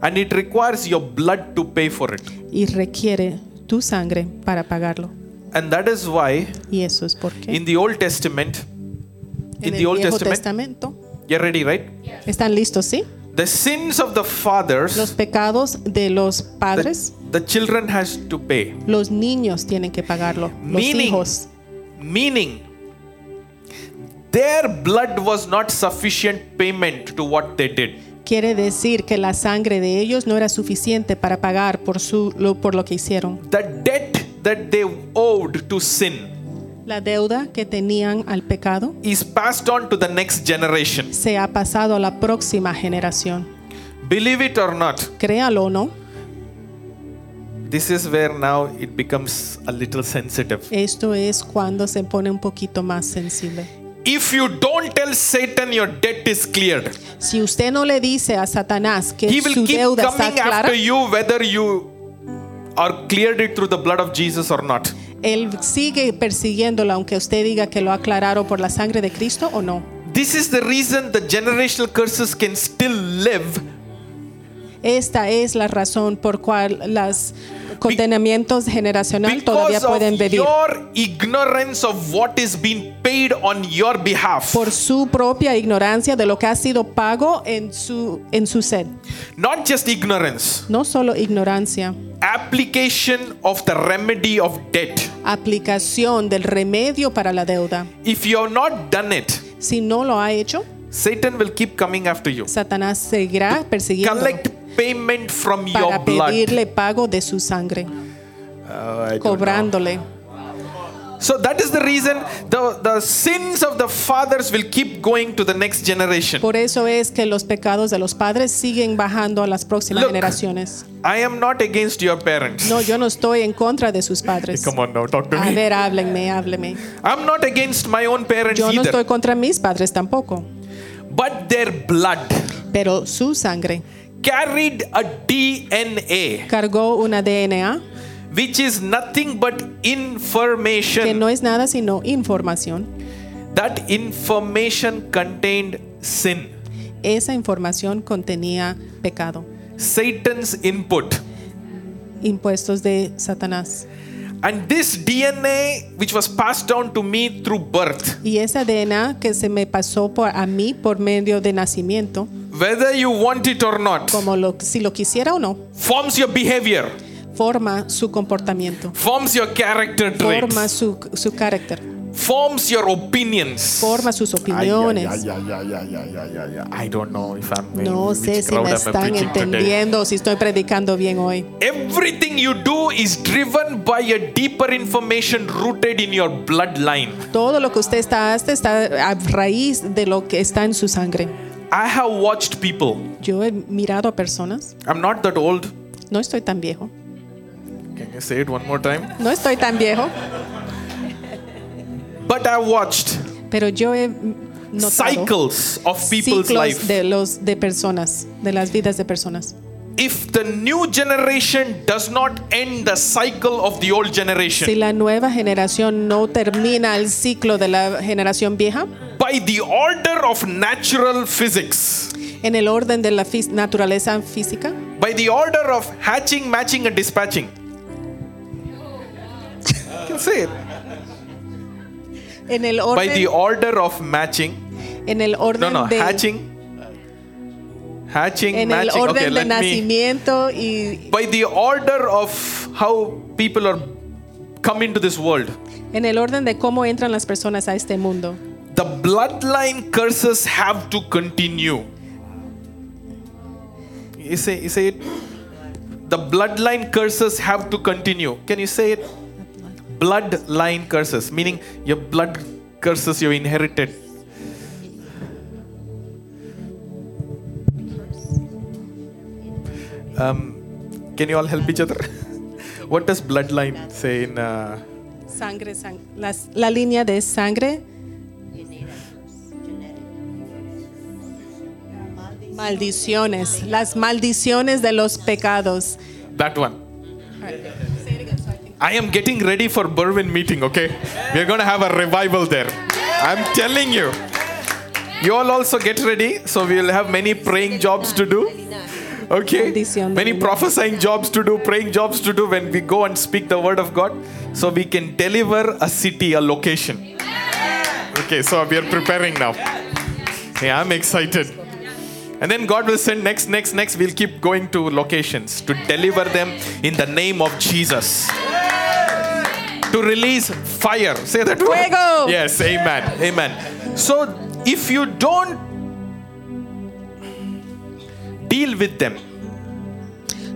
and it requires your blood to pay for it. y requiere tu sangre para pagarlo. And that is why Y eso es porque in the Old Testament, in en the el Old Viejo Testament, Testamento you're ready, right? están listos, ¿sí? The sins of the fathers, Los pecados de los padres, the, the children has to pay. los niños tienen que pagarlo, los Meaning- hijos. Meaning, their blood was not sufficient payment to what they did. Quiere decir que la sangre de ellos no era suficiente para pagar por, su, lo, por lo que hicieron. The debt that they owed to sin La deuda que tenían al pecado is passed on to the next generation. se ha pasado a la próxima generación. Believe it or not, Créalo o no, this is where now it becomes a little sensitive. esto es cuando se pone un poquito más sensible. If you don't tell Satan your debt is cleared, Si usted no le dice a Satanás que he will su keep deuda está coming clara, after you whether you are cleared it through the blood of Jesus or not. Él sigue persiguiéndolo aunque usted diga que lo aclararon por la sangre de Cristo o no. This is the reason the generational curses can still live Esta es la razón por cual los condenamientos generacional todavía pueden vivir. your ignorance of what is being paid on your behalf. Por su propia ignorancia de lo que ha sido pago en su, en su sed. Not just ignorance, No solo ignorancia, application of the remedy of debt. aplicación del remedio para la deuda. If you have not done it, Si no lo ha hecho, Satan will keep coming after you. Satanás seguirá persiguiendo Collect payment from your para blood. pedirle pago de su sangre, Oh, I don't know. cobrándole. So that is the reason the, the sins of the fathers will keep going to the next generation. Por eso es que los pecados de los padres siguen bajando a las próximas Look. generaciones. I am not against your parents. No, yo no estoy en contra de sus padres. Come on now, talk to A me. ver, háblenme, háblenme. I'm not against my own parents Yo no either. estoy contra mis padres tampoco, But their blood pero su sangre carried a DNA, cargó una DNA which is nothing but que information. no es nada sino información. That information contained sin. Esa información contenía pecado, Satan's input. impuestos de Satanás. And this DNA, which was passed down to me through birth, Y esa DNA que se me pasó por, a mí por medio de nacimiento, whether you want it or not, como lo, si lo quisiera o no, forms your behavior, forma su comportamiento, forms your character forma su, su carácter, forms your opinions. forma sus opiniones. ay, ay, ay, ay, ay, ay, ay, ay. I don't know if I'm No sé si me I están entendiendo, si estoy predicando bien hoy. Everything you do is driven by a deeper information rooted in your bloodline. Todo lo que usted está hace está a raíz de lo que está en su sangre. I have watched people. Yo he mirado a personas, I'm not that old. no estoy tan viejo, Can you say it one more time? no estoy tan viejo, But I watched pero yo he notado cycles of people's ciclos life. de los de personas, de las vidas de personas. If the new generation does not end the cycle of the old Si generation la nueva generación no termina el ciclo de la generación vieja, by the order of natural physics, en el orden de la fis- naturaleza física, by the order of hatching, matching, and dispatching. You [laughs] can say it. En el By the order of matching. en el No, orden no, de hatching. Hatching, en el matching. orden Okay, de let me. nacimiento y By the order of how people are come into this world. en el orden de cómo entran las personas a este mundo. The bloodline curses have to continue. You say, you say it. The bloodline curses have to continue. Can you say it? Bloodline curses, meaning your blood curses you inherited. Um, can you all help each other? [laughs] what does bloodline say in? Uh, Sangre, sang- las- la línea de sangre. Maldiciones, las maldiciones de los pecados. That one. I am getting ready for Berwin meeting, okay? We're going to have a revival there. I'm telling you. You all also get ready, so we'll have many praying jobs to do. Okay? Many prophesying jobs to do, praying jobs to do when we go and speak the word of God. So we can deliver a city, a location. Okay, so we are preparing now. Yeah, I'm excited. And then God will send next, next, next. We'll keep going to locations to deliver them in the name of Jesus. To release fire. Say that word. Fuego. Yes, amen. Amen. So if you don't deal with them,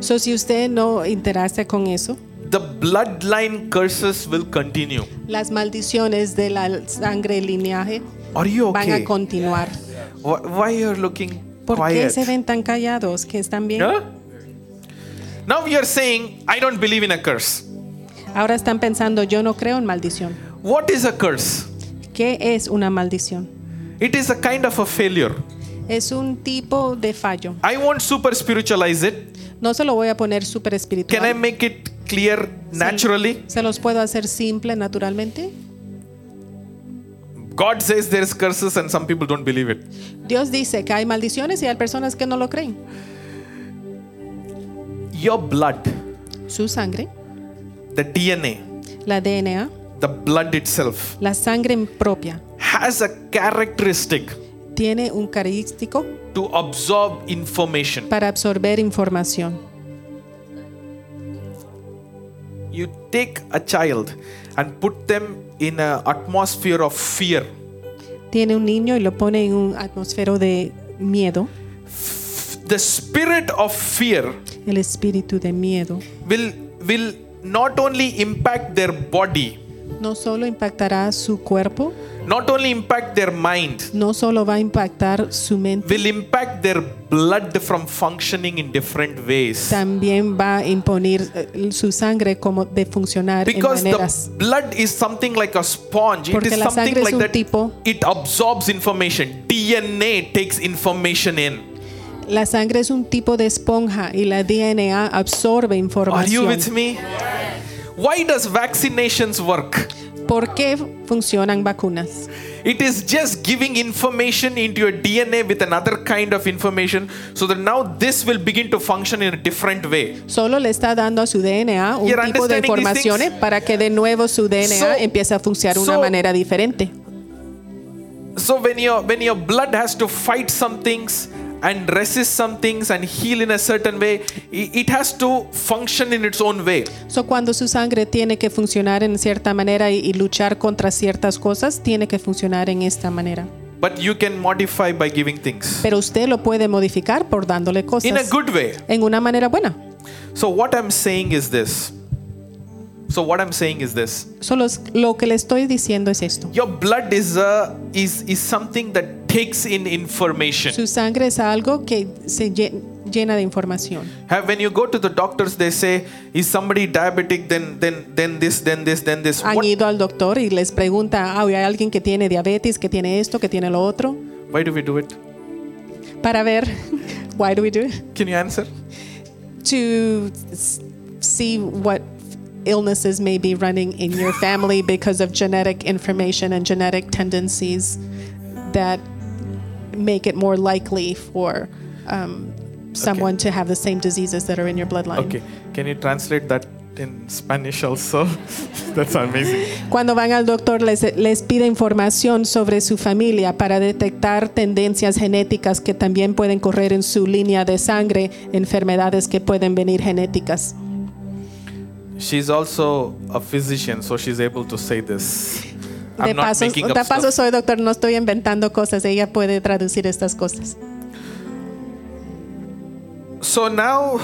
So, si usted no interactúa con eso, the bloodline curses will continue. las maldiciones de la sangre lineaje Are you okay? van a continuar. Wh- Why are you're looking ¿Por qué quiet? se ven tan callados? ¿Que están bien? Huh? Now you're saying, I don't believe in a curse. Ahora están pensando, yo no creo en maldición. What is a curse? ¿Qué es una maldición? It is a kind of a failure. Es un tipo de fallo. I won't super spiritualize it. No se lo voy a poner súper Can I espiritual. make it clear naturally? ¿Se los puedo hacer simple naturalmente? God says there's curses and some people don't believe it. Dios dice que hay maldiciones y hay personas que no lo creen. Your blood, Su sangre, the DNA, la DNA, the blood itself, la sangre propia, has a characteristic tiene un carístico to absorb information. para absorber información. You take a child and put them in an atmosphere of fear. Tiene un niño y lo pone en un atmósfero de miedo. The spirit of fear El espíritu de miedo will will not only impact their body, no solo impactará su cuerpo, not only impact their mind, no solo va a impactar su mente, will impact their blood from functioning in different ways. también va a imponer eh, su sangre como de funcionar en Because maneras. the blood is something like a sponge. It Porque is la something like that. tipo- It absorbs information. DNA takes information in. La sangre es un tipo de esponja y la DNA absorbe información. Are you with me? Why does vaccinations work? ¿Por qué funcionan vacunas? It is just giving information into your DNA with another kind of information so that now this will begin to function in a different way. Solo le está dando a su DNA un You're tipo de informaciones para que de nuevo su DNA So- empiece a funcionar de una manera diferente. So when your when your blood has to fight some things and resist some things and heal in a certain way, it has to function in its own way. So, cuando su sangre tiene que funcionar en cierta manera y, y luchar contra ciertas cosas, tiene que funcionar en esta manera. But you can modify by giving things Pero usted lo puede modificar por dándole cosas. in a good way. en una manera buena. So what I'm saying is this. So what I'm saying is this. Solo lo que le estoy diciendo es esto. Your blood is a is is something that takes in information. Su sangre es algo que se llena de información. Have when you go to the doctors, they say, "Is somebody diabetic? Then then then this, then this, then this." Han What, ido al doctor y les pregunta, ah, ¿hay alguien que tiene diabetes, que tiene esto, que tiene lo otro? why do we do it? Para ver, [laughs] why do we do it? Can you answer? To s- see what illnesses may be running in your family because of genetic information and genetic tendencies that make it more likely for um, someone to have the same diseases that are in your bloodline. Okay. Can you translate that in Spanish also? [laughs] That's amazing. Cuando van al doctor les, les pide información sobre su familia para detectar tendencias genéticas que también pueden correr en su línea de sangre, enfermedades que pueden venir genéticas. She's also a physician, so she's able to say this. De paso, de paso soy doctor, no estoy inventando cosas, ella puede traducir estas cosas. So now,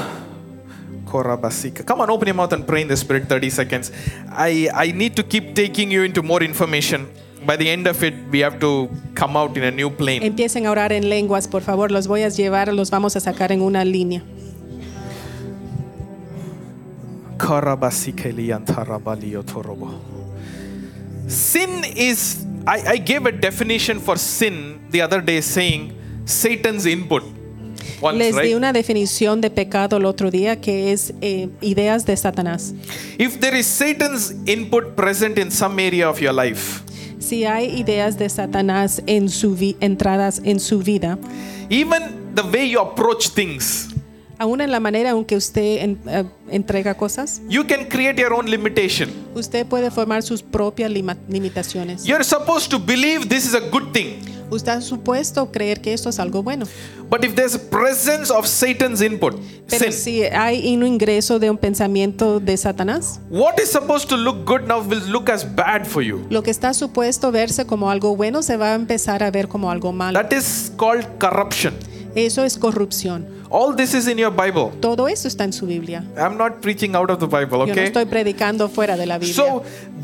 Korabasika. Come on, open your mouth and pray in the Spirit 30 seconds. I, I need to keep taking you into more information. By the end of it, we have to come out in a new plane. Empiecen a orar en lenguas, por favor. Los voy a llevar, los vamos a sacar en una línea. Karabasikeliantarabaliyotorobo. Sin is, I, I gave a definition for sin the other day saying Satan's input. Once, Les di right? una definición de pecado el otro día que es eh, ideas de Satanás. If there is Satan's input present in some area of your life, Si hay ideas de Satanás en su vi- entradas en su vida, even the way you approach things, aún en la manera en que usted en- eh, entrega cosas, you can create your own limitation. usted puede formar sus propias lima- limitaciones. You're supposed to believe this is a good thing. Usted ha supuesto creer que esto es algo bueno. But if there's presence of Satan's input, sin, Pero si hay un ingreso de un pensamiento de Satanás, what is supposed to look good now will look as bad for you. lo que está supuesto verse como algo bueno se va a empezar a ver como algo malo. That is called corruption. Eso es corrupción. All this is in your Bible. Todo eso está en su Biblia. I'm not preaching out of the Bible, Yo no okay? estoy predicando fuera de la Biblia. So,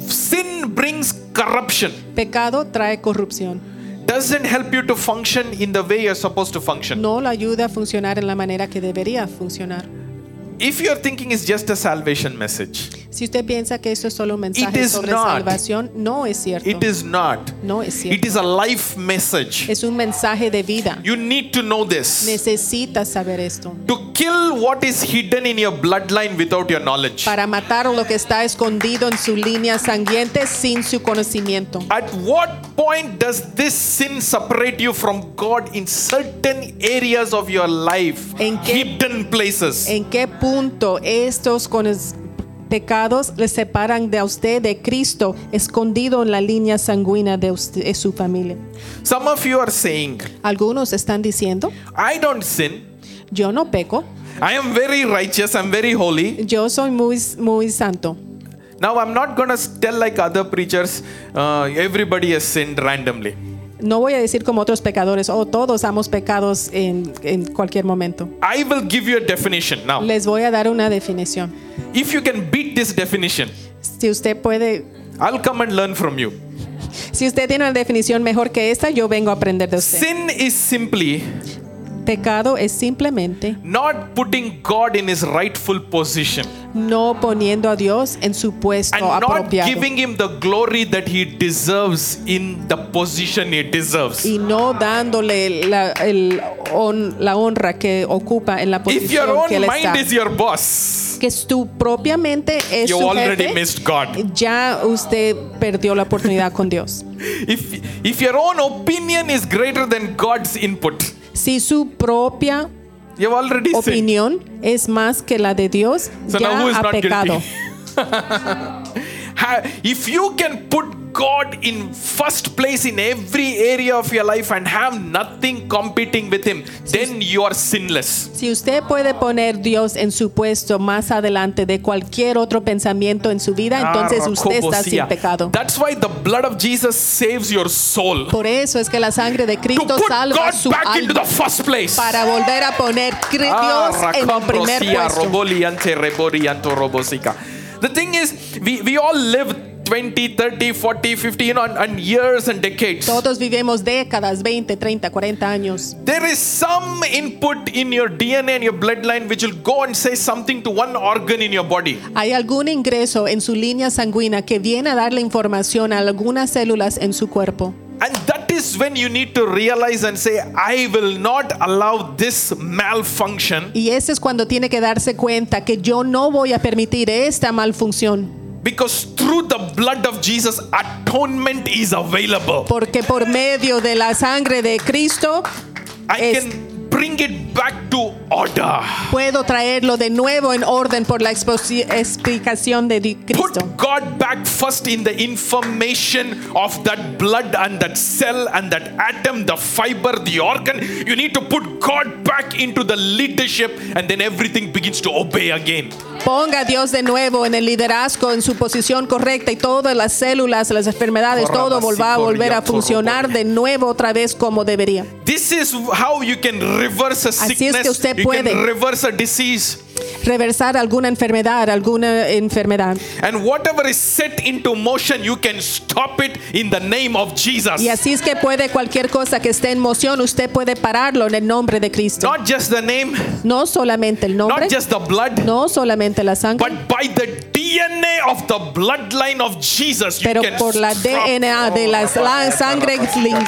sin brings corruption. Pecado trae corrupción. Doesn't help you to function in the way you're supposed to function. No la ayuda a funcionar en la manera que debería funcionar. If you're thinking it's just a salvation message, Si usted piensa que esto es solo un mensaje is sobre not. salvación, no es cierto. it is not. No es cierto. is a life message. Es un mensaje de vida. You need to know this. Necesitas saber esto. To kill what is hidden in your bloodline without your knowledge. Para matar lo que está escondido en su línea sanguiente sin su conocimiento. At what point does this sin separate you from God in certain areas of your life? ¿En qué- hidden places. ¿En qué punto estos con- pecados le separan de usted de Cristo escondido en la línea sanguínea de, usted- de su familia? Some of you are saying, Algunos están diciendo, I don't sin. yo no peco, I am very righteous. I'm very holy. yo soy muy, muy santo. Now, I'm not going to tell like other preachers, uh, everybody has sinned randomly. No voy a decir como otros pecadores, oh, todos hemos pecados en, en cualquier momento. I will give you a definition now. Les voy a dar una definición. If you can beat this definition, Si usted puede, I'll come and learn from you. si usted tiene una definición mejor que esta, yo vengo a aprender de usted. Sin is simply Pecado es simplemente not putting God in his rightful position no poniendo a Dios en su puesto and not apropiado giving him the glory that he deserves in the position he deserves. y no dándole la, el la honra que ocupa en la If your posición own que él mind está. is your boss, Que tu propia mente es you su already jefe, missed God. ya usted perdió la oportunidad con Dios. If if your own opinion is greater than God's input, Si su propia you've already sinned. opinión es más que la de Dios, So ya ha pecado. guilty? [laughs] Ha- if you can put God in first place in every area of your life and have nothing competing with Him, then you are sinless. Si usted puede poner Dios en su puesto más adelante de cualquier otro pensamiento en su vida, entonces usted está sin pecado. That's why the blood of Jesus saves your soul. Por eso es que la sangre de To Cristo salva God su alma the first place. para volver a poner Ah, Dios en el primer puesto. roboliante, reborianto, robosica. The thing is, we, we all live 20, 30, 40, 50, you know, and, and years and decades. Todos vivimos décadas, 20, 30, 40 años. There is some input in your DNA and your bloodline which will go and say something to one organ in your body. Hay algún ingreso en su línea sanguínea que viene a darle información a algunas células en su cuerpo. And that is when you need to realize and say, I will not allow this malfunction Y ese es cuando tiene que darse cuenta que yo no voy a permitir esta malfunción. Because through the blood of Jesus, atonement is available. Porque por medio de la sangre de Cristo I Es- can bring it back to order. puedo traerlo de nuevo en orden por la explicación de di- Put God back first in the information of that blood and that cell and that atom, the fiber, the organ. You need to put God back into the leadership, and then everything begins to obey again. Ponga a Dios de nuevo en el liderazgo, en su posición correcta y todas las células, las enfermedades, todo va a volver a funcionar de nuevo otra vez como debería. This is how you can reverse a Así es sickness. que usted you puede. can reverse a disease. Reversar alguna enfermedad, alguna enfermedad. And whatever is set into motion, you can stop it in the name of Jesus. Y así es que puede cualquier cosa que esté en moción, usted puede pararlo en el nombre de Cristo. Not just the name, No solamente el nombre, not just the blood, no solamente la sangre, but by the DNA of the bloodline of Jesus, you pero can por la stop. DNA de la oh, la sangre lin-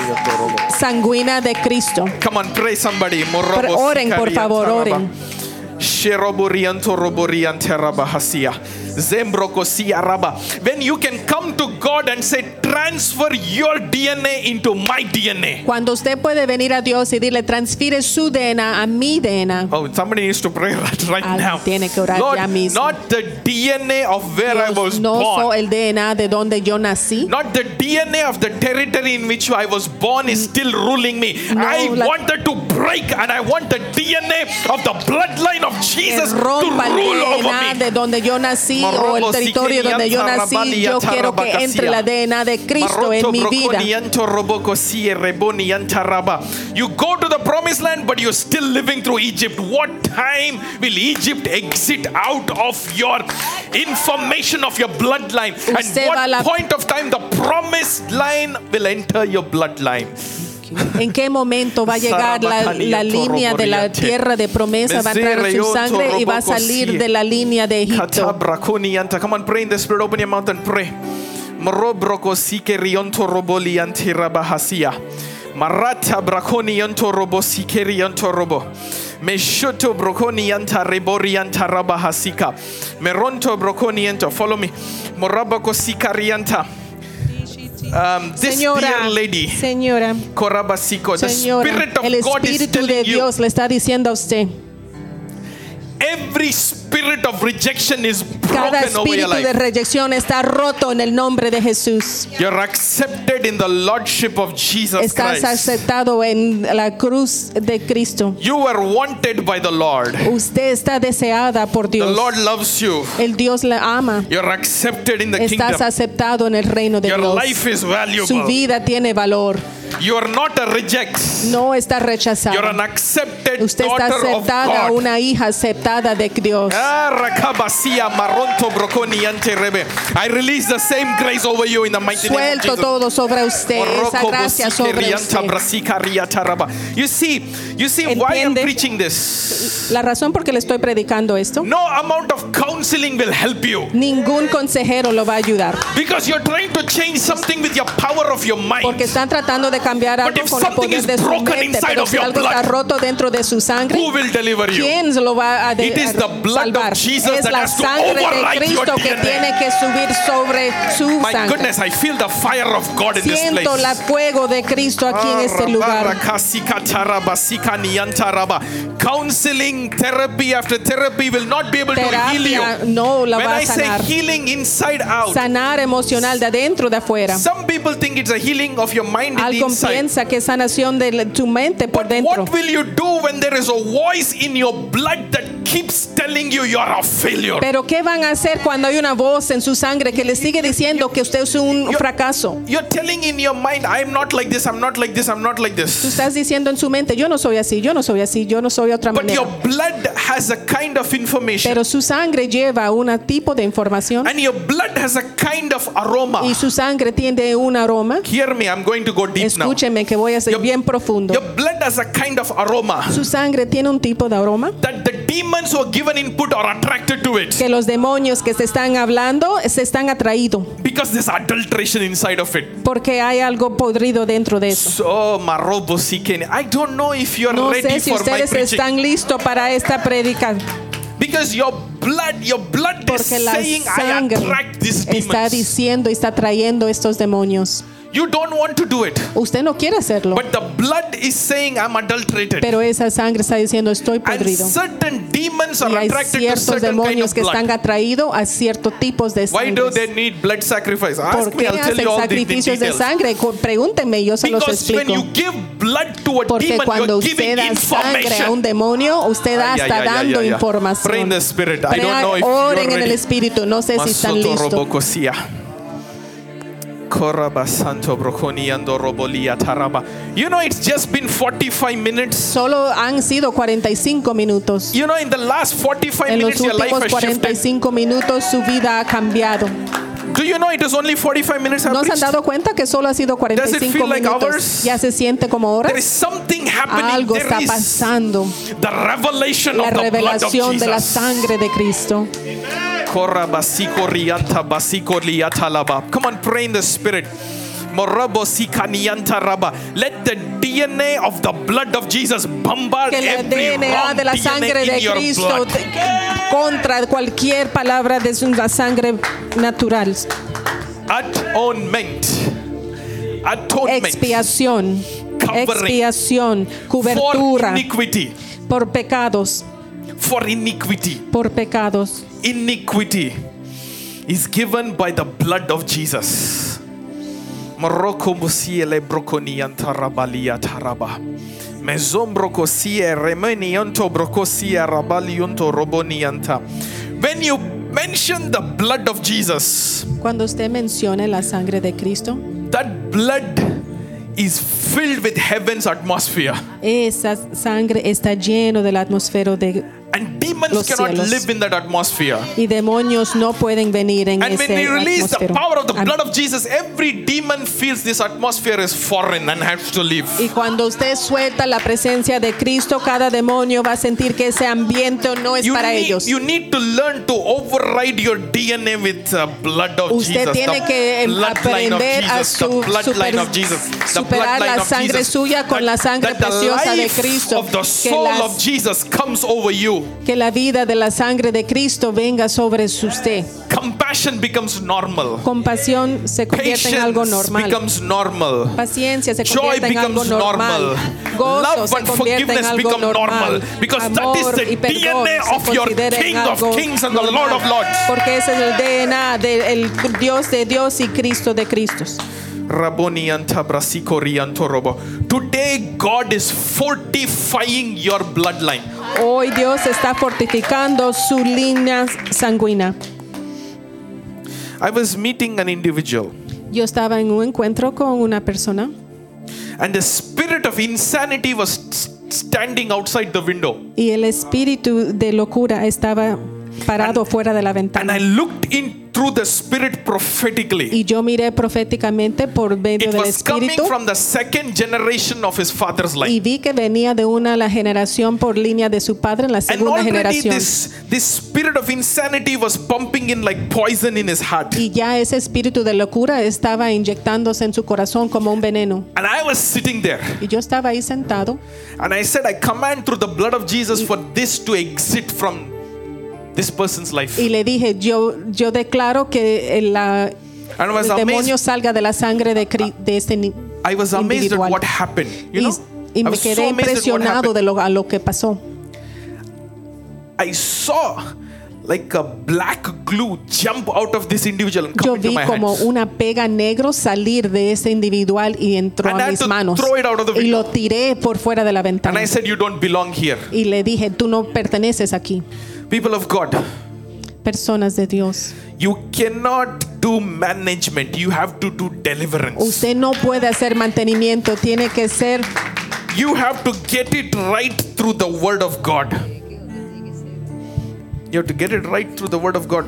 sanguina de Cristo. Come on, pray somebody. Oren, por favor, oren. Sheroborianto roboriante rabahasia. Zembrokosia raba. When you can come to God and say, transfer your DNA into my DNA. Cuando usted puede venir a Dios y decirle, transfiere su DNA a mi DNA. Oh, somebody needs to pray right, [laughs] right now. tiene que orar Lord, ya mismo. not the DNA of where I was Dios, no born. soy el DNA de donde yo nací. Not the DNA of the territory in which I was born is still ruling me. No, I wanted to break and I want the DNA of the bloodline of Jesus to rule over DNA me. de donde yo nací o el territorio donde yo nací. Yo quiero que entre la DNA de Cristo en mi vida. broconianto roboko sie rebonianta raba. You go to the promised land, but you're still living through Egypt. What time will Egypt exit out of your information of your bloodline? And va a la- what point of time the promised line will enter your bloodline? ¿En qué momento va a llegar la, la línea de la tierra de promesa? Va a entrar en su sangre y va a salir de la línea de Egipto. Come on, pray in the spirit. Open your mouth and pray. Morobroko sike rionto roboliante rabahasia. Marata brakonianto robo sike rionto robo. Meshoto brokonianta reborianta rabahasika. Meronto brokonianto. Follow me. Morabako sikarianta. Um, this Señora, dear lady, señora, the señora, spirit of el God is Espíritu de telling you Dios le está diciendo a usted, every spirit of rejection is cada broken over your espíritu de life. está roto en el nombre de Jesús. You're accepted in the lordship of Jesus Estás Christ. aceptado en la cruz de Cristo. You were wanted by the Lord. Usted está deseada por The Dios. Lord loves you. El Dios la ama. You're accepted in the Estás kingdom. aceptado en el reino de Your Dios. life is Su valuable. vida tiene valor. You are not a reject. No está You're an rechazada. accepted Usted está daughter of aceptada, God. una hija aceptada de Dios. I release the same grace over you in the mighty name of Jesus. todo sobre usted, esa gracia sobre. You see, you see why I'm preaching this. La razón por le estoy predicando esto, No amount of counseling will help you ningún consejero lo va a ayudar. because you're trying to change something with your power of your mind. Porque están tratando de cambiar But algo if con el poder de su mente, pero si está blood, roto dentro de su sangre, Who will deliver you? ¿quién lo va a, de- It is the blood salvar? Jesus Es that la has to sangre de Cristo que tiene que subir sobre su My sangre. goodness, I feel the fire of God in this Siento place. la fuego de Cristo aquí en este lugar. Counseling, therapy after therapy will not be able to heal you. No la When va I a say healing inside out, Sanar emocional de adentro de afuera. some people think it's a healing of your mind in the inside. piensa que es sanación de tu mente por But dentro. what will you do when there is a voice in your blood that keeps telling you you're a failure? Pero ¿qué van a hacer cuando hay una voz en su sangre que le sigue diciendo que usted es un fracaso? You're telling in your mind, I'm not like this, I'm not like this, I'm not like this. Tú estás diciendo en su mente, yo no soy así, yo no soy así, yo no soy otra But your blood has a kind of information. Pero su sangre lleva un tipo de información And your blood has a kind of aroma. y su sangre tiene un aroma. Hear me, I'm going to go deep now. Escúcheme que voy a ser Your- bien profundo. Your blood has a kind of aroma Su sangre tiene un tipo de aroma that the demons who are given input are attracted to it que los demonios que se están hablando se están atraídos because there's adulteration inside of it. porque hay algo podrido dentro de eso. So, marobo sikene. I don't know if you're No ready sé si for ustedes están listos para esta predica because your blood, your blood is porque la saying, I sangre attract these está demons. diciendo y está trayendo estos demonios. You don't want to do it, Usted no quiere hacerlo, but the blood is saying, I'm adulterated. pero esa sangre está diciendo estoy And podrido. certain demons Y are hay attracted to ciertos certain kind demonios of que están atraídos a ciertos tipos de Why do they need blood sacrifice? Ask ¿Por me, qué hacen sacrificios de sangre? Pregúntenme, yo se los Because when explico. you give blood to a Porque demon, cuando usted da sangre a information. un demonio, usted está dando. Pray información. in the spirit. I Prea- don't know if Oren en el espíritu, no sé si están listos. You know, it's just been 45 minutes. Solo han sido 45 minutos. You know, in the last 45 En los minutes, your life últimos has shifted. 45 minutos su vida ha cambiado. Do you know it is only 45 minutes? I've ¿No se han preached? dado cuenta que solo ha sido 45 feel like minutos? hours? ¿Ya se siente como There is horas? something happening. Algo There está is pasando. the revelation La of the blood of revelación de la Jesus. sangre de Cristo. Basiko liata laba. Come on, pray in the spirit. Let the DNA of the blood of Jesus bombard Que el DNA de la sangre de Cristo contra cualquier palabra de su- la sangre natural. Atonement. Atonement. Expiación. Expiación. For Cobertura iniquity. por pecados. For iniquity. Por pecados. iniquity is given by the blood of Jesus. Morocco musiele broconianta rabalia taraba. Mezombroco sie remenianto brocosia rabaliunto robonianta. When you mention the blood of Jesus, Cuando usted mencione la sangre de Cristo, that blood is filled with heaven's atmosphere. esa sangre está lleno de la atmósfera de And demons Los cannot cielos. live in that atmosphere. y demonios no pueden venir en And when ese you release the power of the blood of Jesus, every demon feels this atmosphere is foreign and has to leave. Y cuando usted suelta la presencia de Cristo, cada demonio va a sentir que ese ambiente no es You para need, ellos. you need to learn to override your DNA with the blood of Usted Jesus. tiene the que em- bloodline of aprender a Jesus, su- the bloodline super- of Jesus, the superar bloodline la of sangre Jesus. suya con la sangre that the preciosa de life Cristo, of the que soul las- of Jesus comes over you. Que la vida de la sangre de Cristo venga sobre usted. Compassion becomes normal. Compasión se convierte en algo Patience normal. becomes normal. Paciencia se Joy convierte en algo becomes normal. normal. Gozo Love se and en forgiveness algo normal. Because that is the y DNA se of your King of algo Kings and the Lord of normal. Lords. Porque ese es el DNA del Dios de Dios y Cristo de Cristos. Raboni anta brasiko rianto robo. Today, God is fortifying your bloodline. Hoy Dios está fortificando su línea sanguínea. I was meeting an individual, Yo estaba en un encuentro con una persona and the spirit of insanity was standing outside the window. y el espíritu de locura estaba parado fuera de la And I looked in through the spirit prophetically. Y yo miré proféticamente por medio It del was coming espíritu from the second generation of his father's y vi que venía de una la generación por línea de su padre en la And segunda already generación. this, this spirit of insanity was pumping in like poison in his heart. Y ya ese espíritu de locura estaba inyectándose en su corazón como un veneno. And I was sitting there. Y yo estaba ahí sentado And I said, I command through the blood of Jesus for this to exit from this person's life. y le dije, yo, yo declaro que la- And I was el demonio amazed. salga de la sangre de, de este I was amazed at what happened. You y, know, y I me so quedé what impresionado de lo, a lo que pasó. I saw like a black glue jump out of this individual and Yo come into vi my como hands. una pega negro salir de ese individual y entró And I a mis manos. Y lo tiré por fuera de la And ventana. I said, You don't belong here. Y le dije, tú no perteneces aquí. People of God, Personas de Dios. you cannot do management, you have to do deliverance. Usted no puede hacer mantenimiento, tiene que ser, You have to get it right through the Word of God. You have to get it right through the Word of God.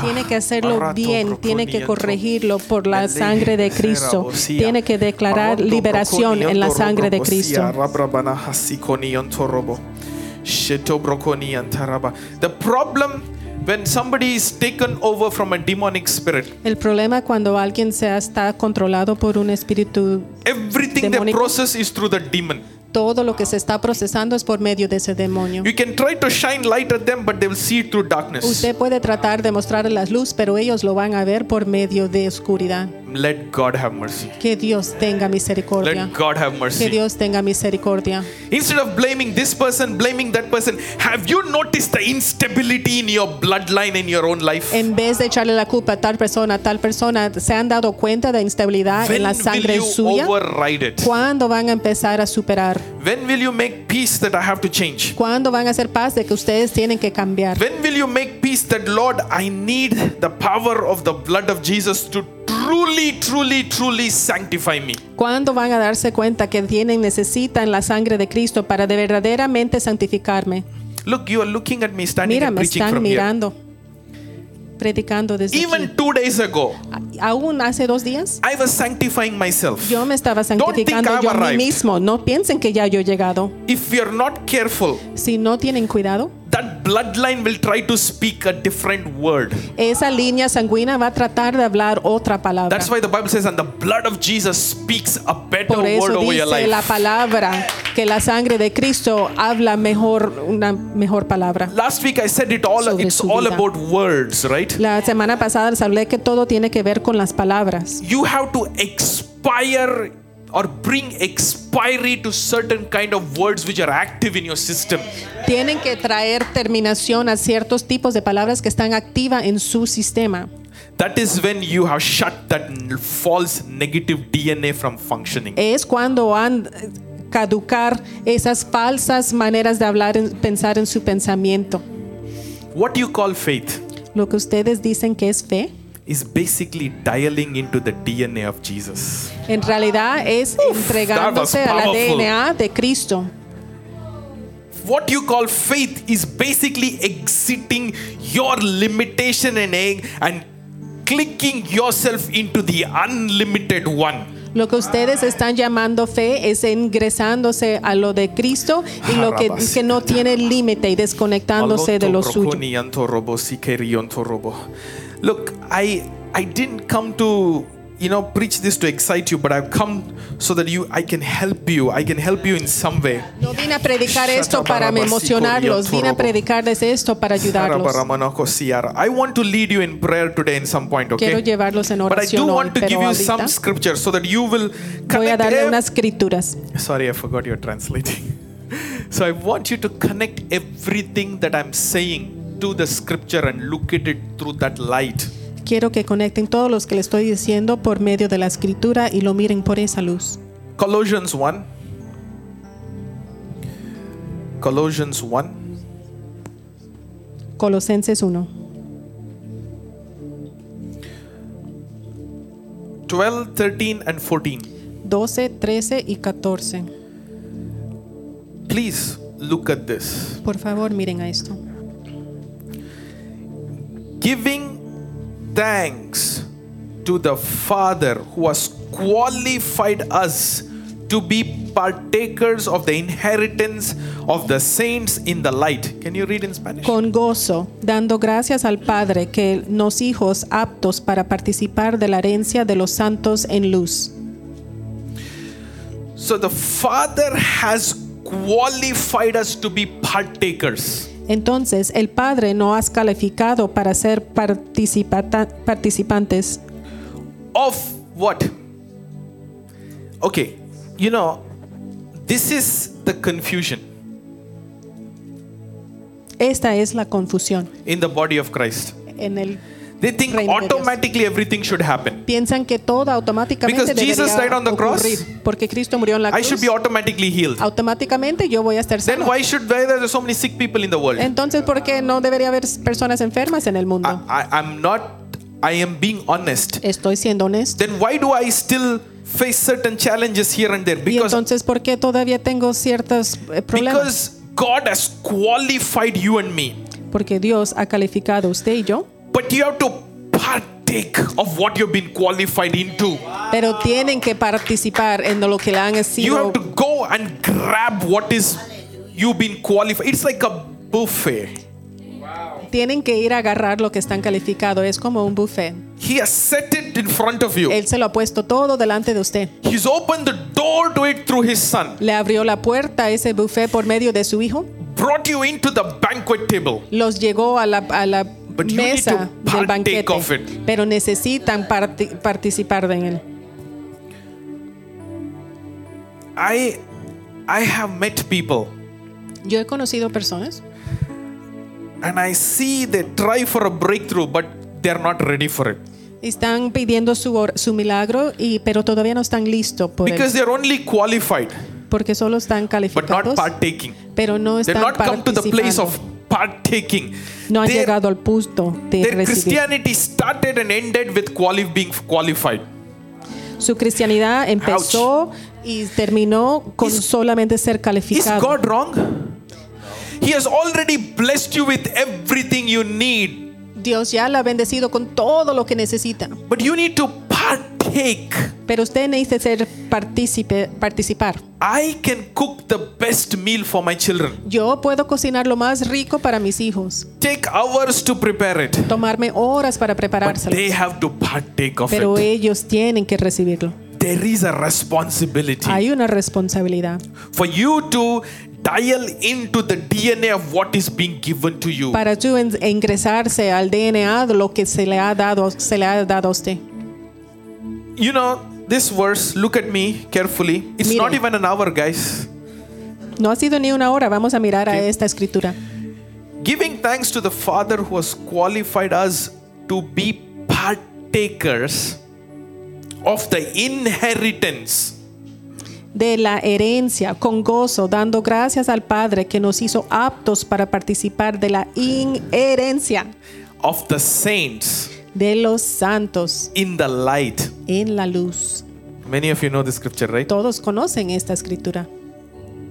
Tiene que hacerlo bien, tiene que corregirlo por la sangre de Cristo. Tiene que declarar liberación en la sangre de Cristo. The problem when somebody is taken over from a demonic spirit, El problema cuando alguien se está controlado por un espíritu, everything they process is through the demon. todo lo que se está procesando es por medio de ese demonio. You can try to shine light at them, but they will see it through darkness. Usted puede tratar de mostrarle la luz, pero ellos lo van a ver por medio de oscuridad. Let God have mercy. Que Dios tenga misericordia. Let God have mercy. Que. Dios tenga misericordia. Instead of blaming this person, blaming that person, have you noticed the instability in your bloodline in your own life? En vez de echarle la culpa a tal persona, a tal persona, ¿se han dado cuenta de instabilidad When en la will sangre you suya? override it? ¿Cuándo van a empezar a superar? When will you make peace that I have to change? ¿Cuándo van a hacer paz de que ustedes tienen que cambiar? When will you make peace that, Lord, I need the power of the blood of Jesus to truly, truly, truly sanctify me? ¿Cuándo van a darse cuenta que tienen, necesitan la sangre de Cristo para de verdaderamente santificarme? Look, you are looking at me standing Mira, and me preaching están from here. Predicando desde aquí. Even two days ago, Aún hace dos días, I was sanctifying myself. yo me estaba santificando yo a mí mismo. No piensen que ya yo he llegado. If you're not careful, Si no tienen cuidado, that bloodline will try to speak a different word. esa línea sanguínea va a tratar de hablar otra palabra. That's why the Bible says, and the blood of Jesus speaks a better Por word over your dice la palabra que la sangre de Cristo habla mejor, una mejor palabra. Last week I said it all, Sobre it's all about words, right? La semana pasada les hablé que todo tiene que ver con las palabras. You have to expire or bring expiry to certain kind of words which are active in your system. Tienen que traer terminación a ciertos tipos de palabras que están activas en su sistema. That is when you have shut that false negative DNA from functioning. Es cuando han eh, caducar esas falsas maneras de hablar, en- pensar en su pensamiento. What you call faith Lo que ustedes dicen que es fe, is basically dialing into the DNA of Jesus. en realidad es entregándose that a la. DNA de Cristo. What you call faith is basically exiting your limitation and, egg and clicking yourself into the unlimited one. Lo que ustedes están llamando fe es ingresándose a lo de Cristo y lo que, que no tiene límite y desconectándose de lo suyo. Look, I I didn't come to you know preach this to excite you, but I've come so that you I can help you. I can help you in some way. No vine a predicar esto para me emocionarlos, vine a predicarles esto para ayudarlos. I want to lead you in prayer today in some point, okay? Quiero llevarlos en But I do oración want to give you some scripture so that you will voy a connect darle unas escrituras. Sorry, I forgot you're translating. [laughs] so I want you to connect everything that I'm saying to the scripture and look at it through that light. Quiero que conecten todos los que les estoy diciendo por medio de la escritura y lo miren por esa luz. Colossians 1. Colossians 1. Colosenses 1, 12, 13, and 14. 12, 13 y 14. Please look at this. Por favor, miren a esto. Giving thanks to the Father who has qualified us to be partakers of the inheritance of the saints in the light. Can you read in Spanish? Con gozo, dando gracias al Padre que nos hijos aptos para participar de la herencia de los santos en luz. So the Father has qualified us to be partakers. Entonces, el Padre nos has calificado para ser participantes. Of what? Okay, you know, this is the confusion Esta es la confusión in the body of Christ. en el They think Reino de Dios. automatically everything should happen. piensan que todo automáticamente Because Jesus debería died on the cross, porque Cristo murió en la cruz. I should be automatically healed. Automáticamente yo voy a estar Then why should why there are so many sick people in the world? Entonces, ¿por qué no debería haber personas enfermas en el mundo? I, I, I'm not. I am being honest. Estoy siendo honesto. Then why do I still face certain challenges here and there? Y Because entonces, ¿por qué todavía tengo ciertos eh, problemas? because God has qualified you and me. Porque Dios ha calificado usted y yo, But you have to partake of what you've been qualified into. pero tienen que participar en lo que le han sido. You have to go and grab what is you've been qualified. It's like a buffet. Tienen que ir a agarrar lo que están calificados. Es como un buffet. He has set it in front of you. Él se lo ha puesto todo delante de usted. He's opened the door to it through his son. Le abrió la puerta a ese buffet por medio de su hijo. Brought you into the banquet table. Los llegó a la, a la mesa need to del banquete, of it. pero necesitan parti- participar de él. I I have met people Yo he conocido personas and I see they try for a breakthrough, but they're not ready for it. están pidiendo su, su milagro y pero todavía no están listos por él, Because they're only qualified, porque solo están but not calificados, partaking. pero no They're están not come to the place of partaking. No han Their- llegado al punto de Their recibir. Christianity started and ended with quali- being qualified. Su cristianidad empezó y terminó con Is- solamente ser calificado. Is. God wrong? He has already blessed you with everything you need, Dios ya la ha bendecido con todo lo que necesita. but you need to partake. Pero usted necesita ser partícipe, participar. I can cook the best meal for my children. Yo puedo cocinar lo más rico para mis hijos, Take hours to prepare it, tomarme horas para but they preparárselo. have to partake of Pero it. ellos tienen que recibirlo. There is a responsibility Hay una responsabilidad for you to dial into the DNA of what is being given to you. para tú ingresarse al DNA de lo que se le ha dado, se le ha dado a usted. You know, this verse, look at me carefully. It's not even an hour, guys. No ha sido ni una hora. Vamos a mirar a esta escritura. Giving thanks to the Father who has qualified us to be partakers of the inheritance de la herencia con gozo, dando gracias al Padre que nos hizo aptos para participar de la inherencia of the saints de los santos in the light. en la luz. Many of you know the scripture, right? Todos conocen esta escritura.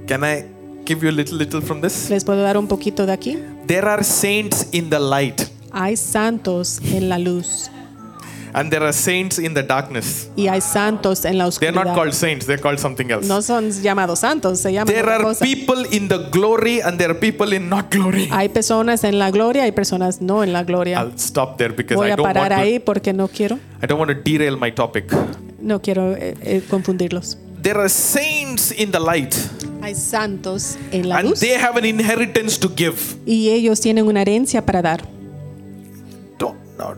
Can I give you a little, little from this? ¿Les puedo dar un poquito de aquí? There are saints in the light, Hay santos en la luz and there are saints in the darkness. y hay santos en la They're not called saints, they're called something else. No son llamados santos, se llaman There otra are cosa. people in the glory, and there are people in not glory. Hay personas en la gloria, hay personas no en la gloria. I'll stop there because Voy I a don't want parar to. porque no quiero, I don't want to derail my topic. no quiero eh, eh, confundirlos. There are saints in the light, Hay santos en la and luz they have an inheritance to give. y ellos tienen una herencia para dar. Don't, no,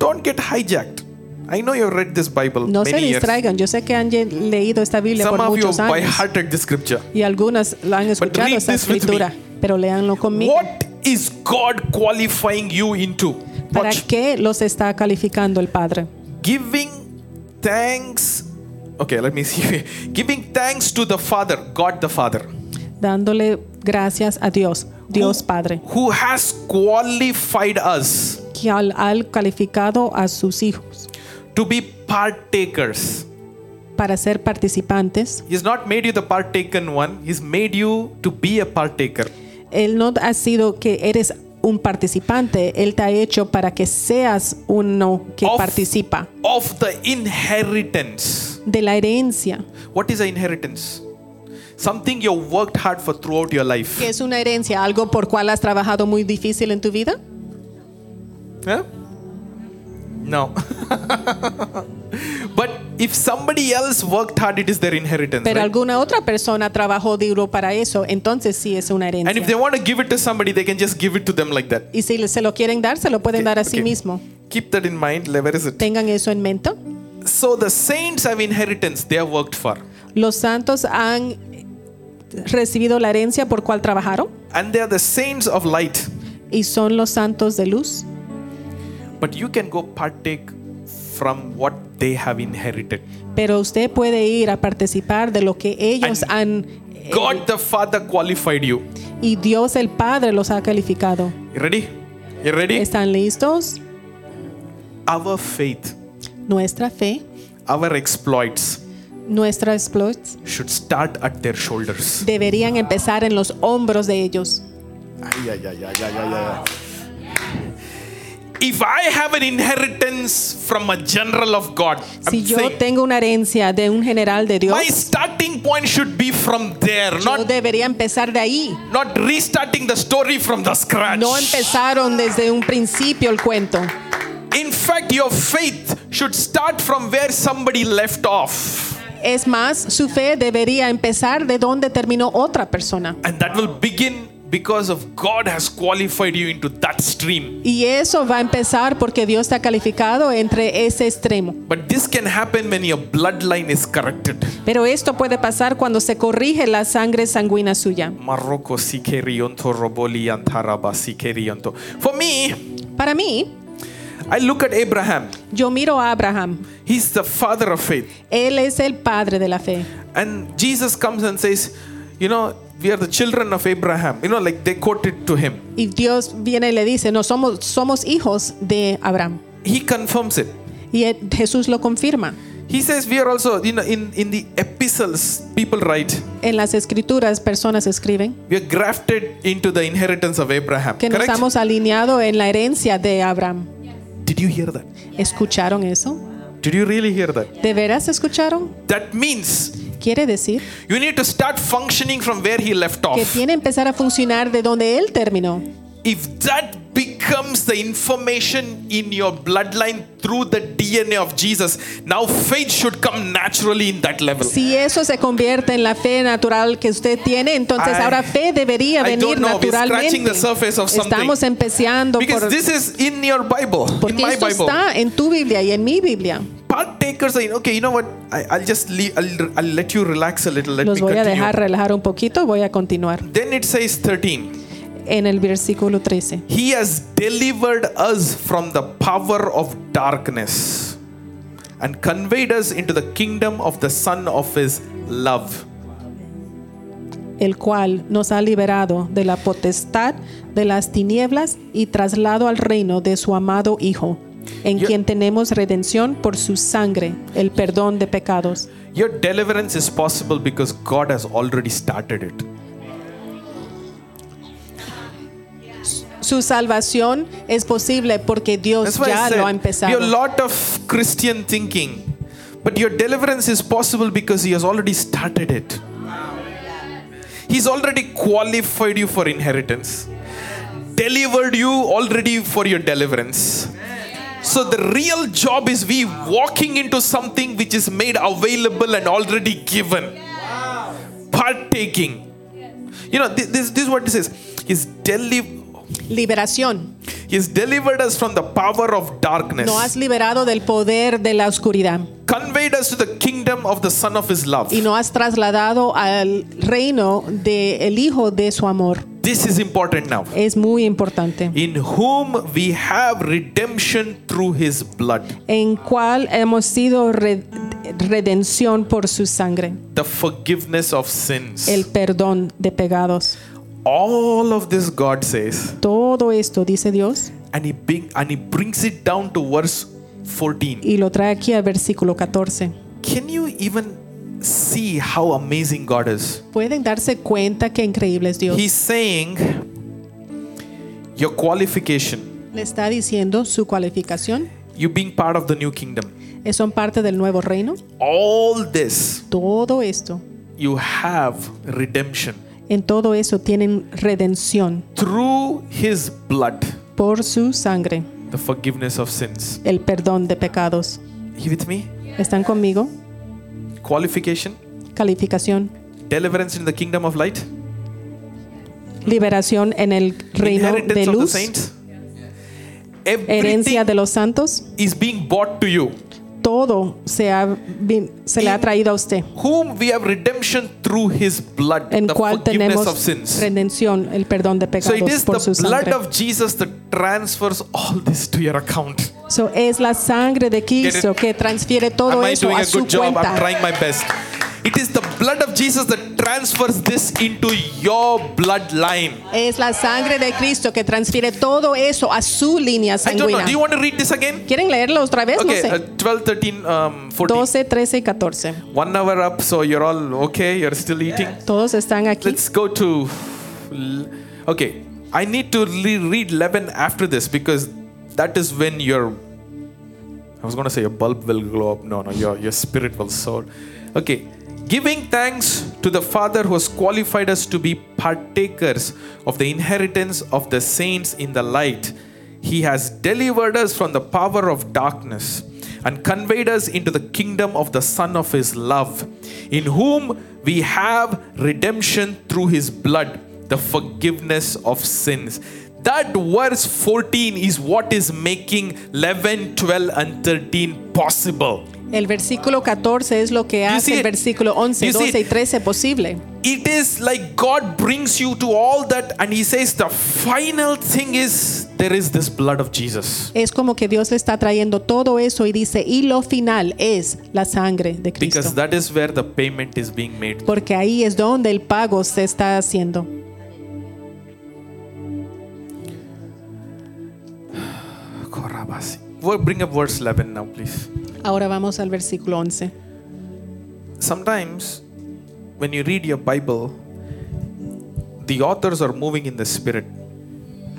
don't get hijacked. I know you've read this Bible No se many years. distraigan. Yo sé que han leído esta Biblia Some por of you muchos by años hearted this scripture. y algunas lo han escuchado esta escritura, pero léanlo conmigo. What is God qualifying you into? ¿Para qué los está calificando el Padre? Giving thanks. Okay, let me see. [laughs] Giving thanks to the Father, God the Father, Dándole gracias a Dios, Dios Padre, who has qualified us que al, al calificado a sus hijos to be partakers. para ser participantes. He's not made you the partaken one, He's made you to be a partaker. Él no ha sido que eres un participante, Él te ha hecho para que seas uno que Of- participa Of the inheritance. de la herencia. What is an inheritance? Something you worked hard for throughout your life. ¿Qué es una herencia? ¿Algo por cual has trabajado muy difícil en tu vida? Huh? No. [laughs] but if somebody else worked hard, it is their inheritance. Pero right? alguna otra persona trabajó duro para eso, entonces sí es una herencia. And if they want to give it to somebody, they can just give it to them like that. Y si se lo quieren dar, se lo pueden Okay, dar a sí mismo. Keep that in mind. Where is it? Tengan eso en mente. So the saints have inheritance they have worked for. Los santos han recibido la herencia por cual trabajaron And they are the saints of light. y son los santos de luz. But you can go partake from what they have inherited. Pero usted puede ir a participar de lo que ellos And han eh, God the Father qualified you. y Dios el Padre los ha calificado. You ready? You ready? ¿Están listos? Our faith, Nuestra fe, our exploits nuestra exploits should start at their shoulders. deberían empezar en los hombros de ellos. Ay, ay, ay, ay, ay, ay, ay. If I have an inheritance from a general of God, I'm Si yo saying, tengo una herencia de un general de Dios, my starting point should be from there, yo not, debería empezar de ahí. not restarting the story from the scratch. No empezaron desde un principio el cuento. In fact, your faith should start from where somebody left off. Es más, su fe debería empezar de donde terminó otra persona. And that will begin because of God has qualified you into that stream. Y eso va a empezar porque Dios te ha calificado entre ese extremo. But this can happen when your bloodline is corrected. Pero esto puede pasar cuando se corrige la sangre sanguínea suya. Maroko sikerionto roboli antaraba sikerionto. For me, Para mí, I look at Abraham. yo miro a Abraham. He's the father of faith. Él es el padre de la fe. And Jesus comes and says, You know, we are the children of Abraham. You know, like they quoted to him. Y Dios viene y le dice, no, somos, somos hijos de Abraham. He confirms it. Y Jesús lo confirma. He says, We are also, you know, in, in the epistles, people write, En las escrituras, personas escriben we are grafted into the inheritance of Abraham. que nos Correct? hemos alineado en la herencia de Abraham. Did you hear that? ¿Escucharon eso? Did you really hear that? ¿De veras escucharon? That means Quiere decir you need to start functioning from where he left que off. tiene que empezar a funcionar de donde él terminó. If that becomes the information in your bloodline through the DNA of Jesus, now faith should come naturally in that level. Si eso se convierte en la fe natural que usted tiene, entonces I- ahora fe debería I venir don't know, naturalmente. the surface of something. Estamos empezando Because por, this is in your Bible, in my esto Bible. está en tu Biblia y en mi Biblia. Partakers are, okay, you know what? I, I'll just leave, I'll, I'll let you relax a little. Let Los voy a dejar relajar un poquito, voy a continuar. Then it says 13. En el versículo 13. He has delivered us from the power of darkness and conveyed us into the kingdom of the Son of His love. el cual nos ha liberado de la potestad de las tinieblas y traslado al reino de su amado Hijo, en Yo- quien tenemos redención por su sangre, el perdón de pecados. Your deliverance is possible because God has already started it. Su salvación es posible porque Dios ya lo ha empezado. a lot of Christian thinking, but your deliverance is possible because He has already started it. He's already qualified you for inheritance, delivered you already for your deliverance. So the real job is we walking into something which is made available and already given. Partaking. You know, thi- this, this is what it says. He's, deli- Liberación. he's delivered us from the power of darkness. No has liberado del poder de la oscuridad conveyed us to the kingdom of the Son of His love. y no has trasladado al reino del Hijo de su amor. This is important now. Es muy importante. In whom we have redemption through His blood, En cual hemos sido re- redención por su sangre, the forgiveness of sins. el perdón de pecados. All of this, God says, Todo esto, dice Dios, and He bring, and He brings it down to verse 14. y lo trae aquí al versículo 14. Can you even see how amazing God is? Pueden darse cuenta que increíble es Dios. He's saying, your qualification, Le está diciendo su cualificación, you being part of the new kingdom, son parte del nuevo reino. all this Todo esto, you have redemption en todo eso tienen redención through his blood por su sangre, the forgiveness of sins. el perdón de pecados. you with me ¿Están conmigo? qualification Calificación, deliverance in the kingdom of light liberación en el reino inheritance de of the luz, saints herencia de los santos. is being bought to you Todo se, ha, vi- se le ha traído a usted, whom we have redemption through his blood en the cual tenemos of sins. redención, el perdón de so it pecados is por the su blood of jesus that transfers all this to your account. So, es la sangre de Cristo que transfiere todo Am I eso doing a a su good job? I'm trying my best. It is the blood of Jesus that transfers this into your bloodline. Es la sangre de Cristo que transfiere todo eso a su línea I don't know. sanguínea. Do you want to read this again? ¿Quieren leerlo otra vez? Okay, no uh, sé. 12, 13, um, 14. 12, 13 y 14. One hour up, so you're all okay. You're still eating. Todos están aquí. Let's go to. Okay, I need to re- read 11 after this because that is when your. I was going to say your bulb will glow up. No, no, your, your spirit will soar. Okay. Giving thanks to the Father who has qualified us to be partakers of the inheritance of the saints in the light. He has delivered us from the power of darkness and conveyed us into the kingdom of the Son of His love, in whom we have redemption through His blood, the forgiveness of sins. That verse 14 is what is making 11, 12, and 13 possible. El versículo 14 es lo que hace el versículo 11, You see 12 y 13 posible. It is like God brings you to all that, and He says, The final thing is there is this blood of Jesus. Es como que Dios le está trayendo todo eso y dice, y lo final es la sangre de Cristo. Because that is where the payment is being made. Porque ahí es donde el pago se está haciendo. Bring up verse 11 now, please. Ahora vamos al versículo 11. Sometimes when you read your Bible, the authors are moving in the spirit.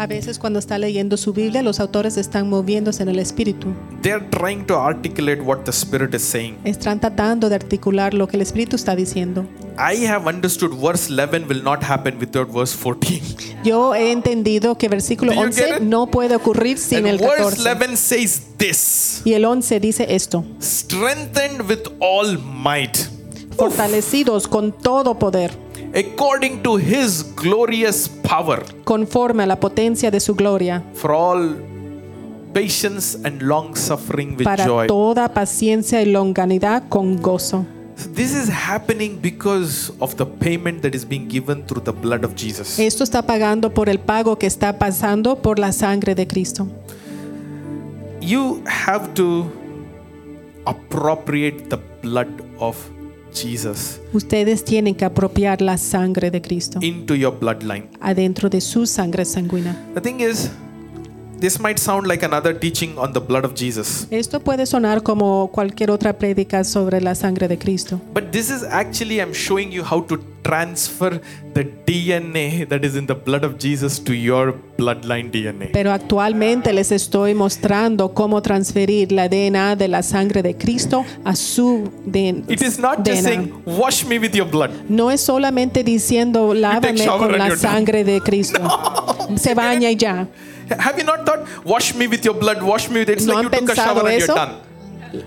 A veces cuando está leyendo su Biblia, los autores están moviéndose en el espíritu. They're trying to articulate what the spirit is saying. Están tratando de articular lo que el espíritu está diciendo. I have understood verse 11 will not happen without verse 14. [laughs] Yo he entendido que versículo Do you get 11 it? no puede ocurrir sin And el verse 14. 11 says this Y el 11 dice esto: strengthened with all might, fortalecidos con todo poder, according to his glorious power, conforme a la potencia de su gloria, for all patience and long suffering with para joy. toda paciencia y longanidad con gozo. So this is happening because of the payment that is being given through the blood of Jesus. Esto está pagando por el pago que está pasando por la sangre de Cristo. You have to appropriate the blood of Jesus Ustedes tienen que apropiar la sangre de Cristo into your bloodline. adentro de su sangre sanguínea. The thing is, this might sound like another teaching on the blood of Jesus, Esto puede sonar como cualquier otra prédica sobre la sangre de Cristo, but this is actually, I'm showing you how to transfer the DNA that is in the blood of Jesus to your bloodline DNA. pero actualmente les estoy mostrando cómo transferir la DNA de la sangre de Cristo a su DN- It is not just DNA. saying, wash me with your blood. No es solamente diciendo lávame con la you're done." sangre de Cristo. [laughs] Se baña y ya. Have you not thought, wash me with your blood, wash me with it? It's ¿No like you took a shower and you're done.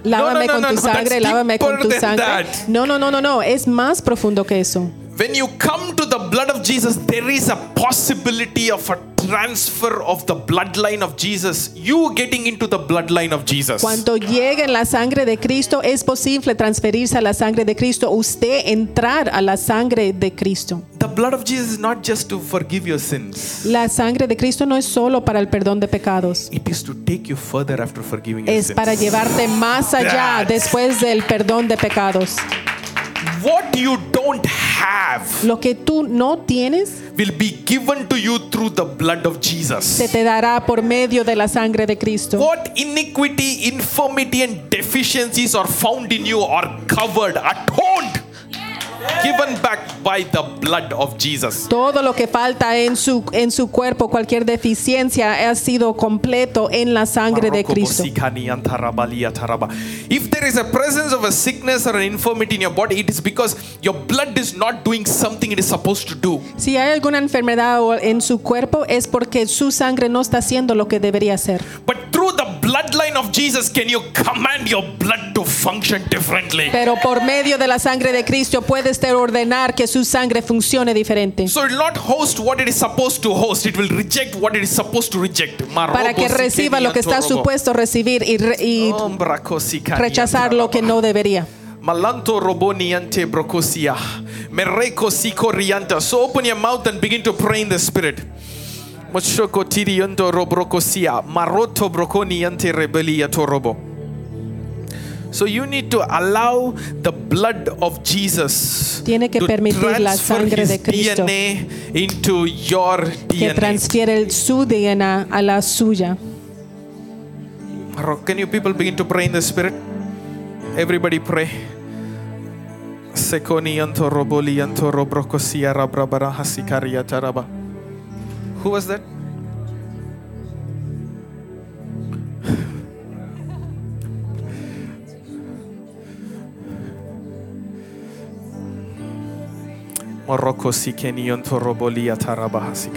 Lávame no, con no, tu no, sangre, lávame con tu sangre. that. No, no, no, no, no, es más profundo que eso. When you come to the blood of Jesus, there is a possibility of a transfer of the bloodline of Jesus. You getting into the bloodline of Jesus. Cuando llegue en la sangre de Cristo, es posible transferirse a la sangre de Cristo, usted entrar a la sangre de Cristo. The blood of Jesus is not just to forgive your sins. La sangre de Cristo no es solo para el perdón de pecados, It is to take you further after forgiving your es sins. para llevarte más allá That- después del perdón de pecados. What you don't have Lo que tú no tienes will be given to you through the blood of se Jesus. te dará por medio de la sangre de Cristo. What iniquity, infirmity, and deficiencies are found in you are covered, atoned, given back by the blood of Jesus. Todo lo que falta en su, en su cuerpo, cualquier deficiencia, ha sido completo en la sangre de Cristo. If there is a presence of a sickness or an infirmity in your body, it is because your blood is not doing something it is supposed to do. Si hay alguna enfermedad en su cuerpo, es porque su sangre no está haciendo lo que debería hacer. But through the bloodline of Jesus, can you command your blood to function differently? Pero por medio de la sangre de Cristo puede usted ordenar que su sangre funcione diferente. So it will not host what it is supposed to host, it will reject what it is supposed to reject. Para que reciba lo que está supuesto recibir y, re- y rechazar lo que no debería. Malanto roboni ante brocosia. Sikorianta. So open your mouth and begin to pray in the spirit. Moshoko robrocosia. Maroto broconi ante rebelia torobo. So you need to allow the blood of Jesus Tiene que to permitir la sangre his de Cristo DNA into your que DNA. transfiere el- su DNA a la suya. Can you people begin to pray in the spirit? Everybody pray. Sekoni anto roboli anto robrokosia rabrabara hasikaria taraba. Who was that?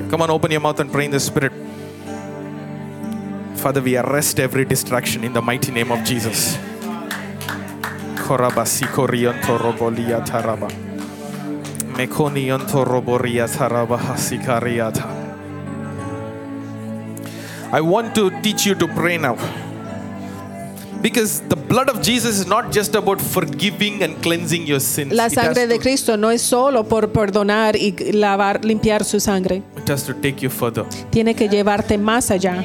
Come on, open your mouth and pray in the spirit. Father, we arrest every distraction in the mighty name of Jesus. Koraba sikorianto robolia taraba. Mekoni Tarabahasikariata. I want to teach you to pray now. Because the blood of Jesus is not just about forgiving and cleansing your sins. La sangre de Cristo no es solo por perdonar y lavar, limpiar su sangre. It has to take you further. Tiene que llevarte más allá.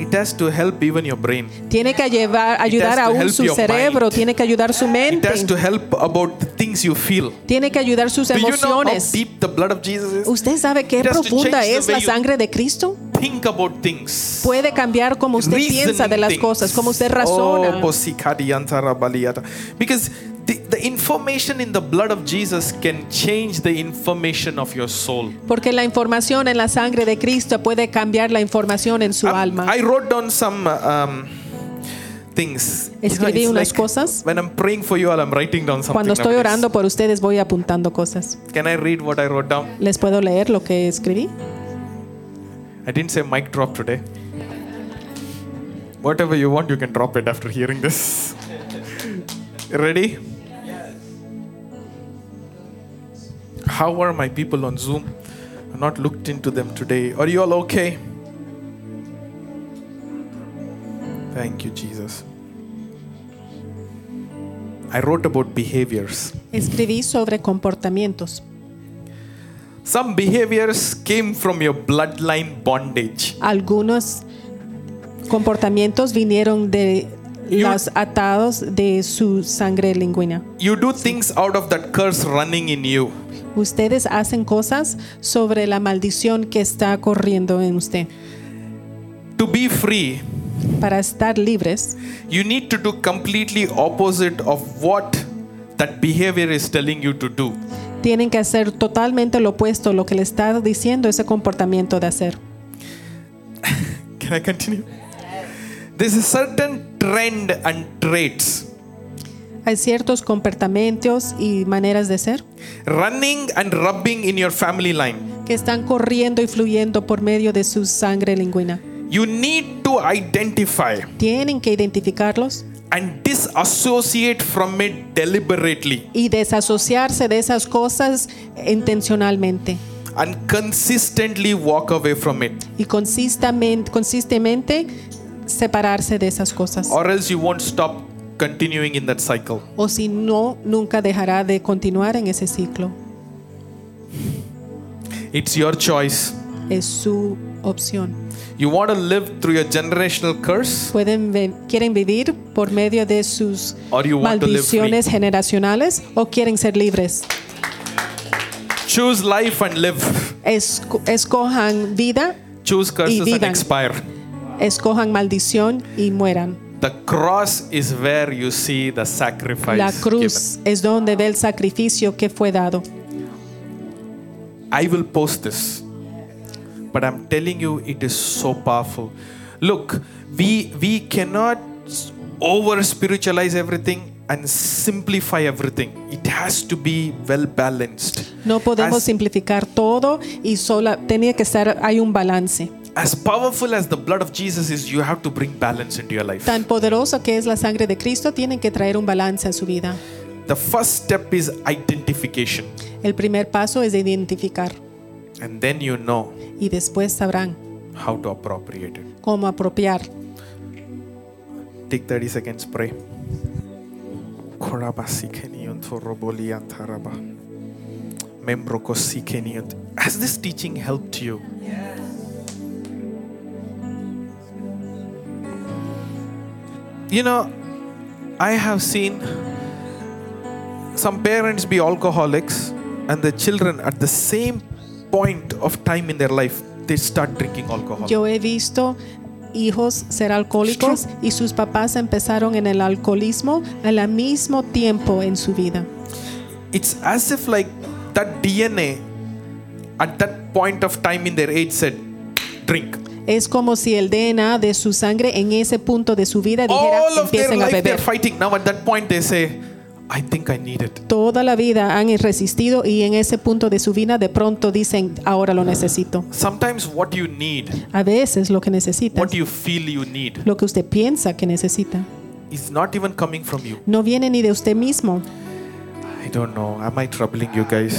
It has to help even your brain. Tiene que llevar, ayudar aún su cerebro. mind. Tiene que ayudar su mente. It has to help about the things you feel. Tiene que ayudar sus Do you know how emociones. deep the blood of Jesus is? ¿Usted sabe qué It has to profunda es la sangre de Cristo? Think about things. Puede cambiar como usted piensa de Reasoning las things. cosas, como usted Oh, razona. baliata. Because the, the information in the blood of Jesus can change the information of your soul. Porque la información en la sangre de Cristo puede cambiar la información en su Um, alma. I wrote down some um, things. Escribí unas like cosas. When I'm praying for you all, I'm writing down something. Cuando estoy orando por ustedes voy apuntando cosas. Can I read what I wrote down? ¿Les puedo leer lo que escribí? I didn't say mic drop today. Whatever you want, you can drop it after hearing this. Ready? Yes. How are my people on Zoom? I've not looked into them today. Are you all okay? Thank you, Jesus. I wrote about behaviors. Escribí sobre comportamientos. Some behaviors came from your bloodline bondage. Algunos comportamientos vinieron de You- los atados de su sangre lingüina. You do things out of that curse running in you. Ustedes hacen cosas sobre la maldición que está corriendo en usted. To be free, Para estar libres, you need to do completely opposite of what that behavior is telling you to do. Tienen que hacer totalmente lo opuesto a lo que le está diciendo ese comportamiento de hacer. [laughs] Can I continue? There's a certain trend and traits Hay ciertos comportamientos y maneras de ser running and rubbing in your family line. que están corriendo y fluyendo por medio de su sangre lingüina. You need to identify Tienen que identificarlos and disassociate from it deliberately y desasociarse de esas cosas intencionalmente and consistently walk away from it, y consistentemente, consistentemente separarse de esas cosas. or else you won't stop continuing in that cycle. O si no, nunca dejará de continuar en ese ciclo. It's your choice. Es su opción. You want to live through your generational curse, Pueden quieren vivir por medio de sus maldiciones generacionales o quieren ser libres. Choose life and live. Esco- escojan vida, Choose curses and vivan. expire. escojan maldición y mueran. The cross is where you see the sacrifice. La cruz es donde ve el sacrificio que fue dado. given. I will post this, but I'm telling you, it is so powerful. Look, we we cannot over spiritualize everything and simplify everything. It has to be well balanced. No podemos As- simplificar todo y sola tenía que estar hay un balance. As powerful as the blood of Jesus is, you have to bring balance into your life. Tan poderoso que es la sangre de Cristo, tienen que traer un balance a su vida. The first step is identification, El primer paso es identificar and then you know y después sabrán how to appropriate it. cómo apropiar. Take 30 seconds, pray. Has this teaching helped you? Yes. You know, I have seen some parents be alcoholics and the children at the same point of time in their life they start drinking alcohol. Yo he visto hijos ser alcohólicos y sus papás empezaron en el alcoholismo al mismo tiempo en su vida. it's as if like that DNA at that point of time in their age said, drink. Es como si el DNA de su sangre en ese punto de su vida dijera All of their empiecen a life they're beber. fighting. Now at that point they say, I think I need it. Toda la vida han resistido y en ese punto de su vida de pronto dicen ahora lo necesito. Sometimes what you need, A veces lo que necesita, what you feel you need, lo que usted piensa que necesita, is not even coming from you. no viene ni de usted mismo. I don't know. Am I troubling you guys?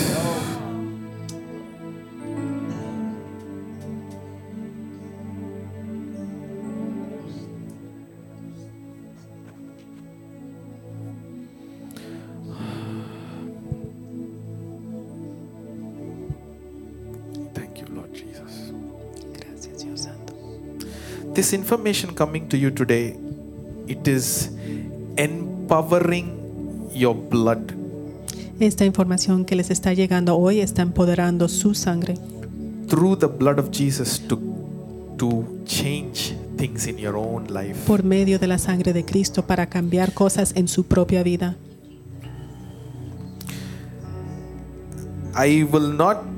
This information coming to you today, it is empowering your blood. Esta información que les está llegando hoy está empoderando su sangre through the blood of Jesus to to change things in your own life. por medio de la sangre de Cristo para cambiar cosas en su propia vida. I will not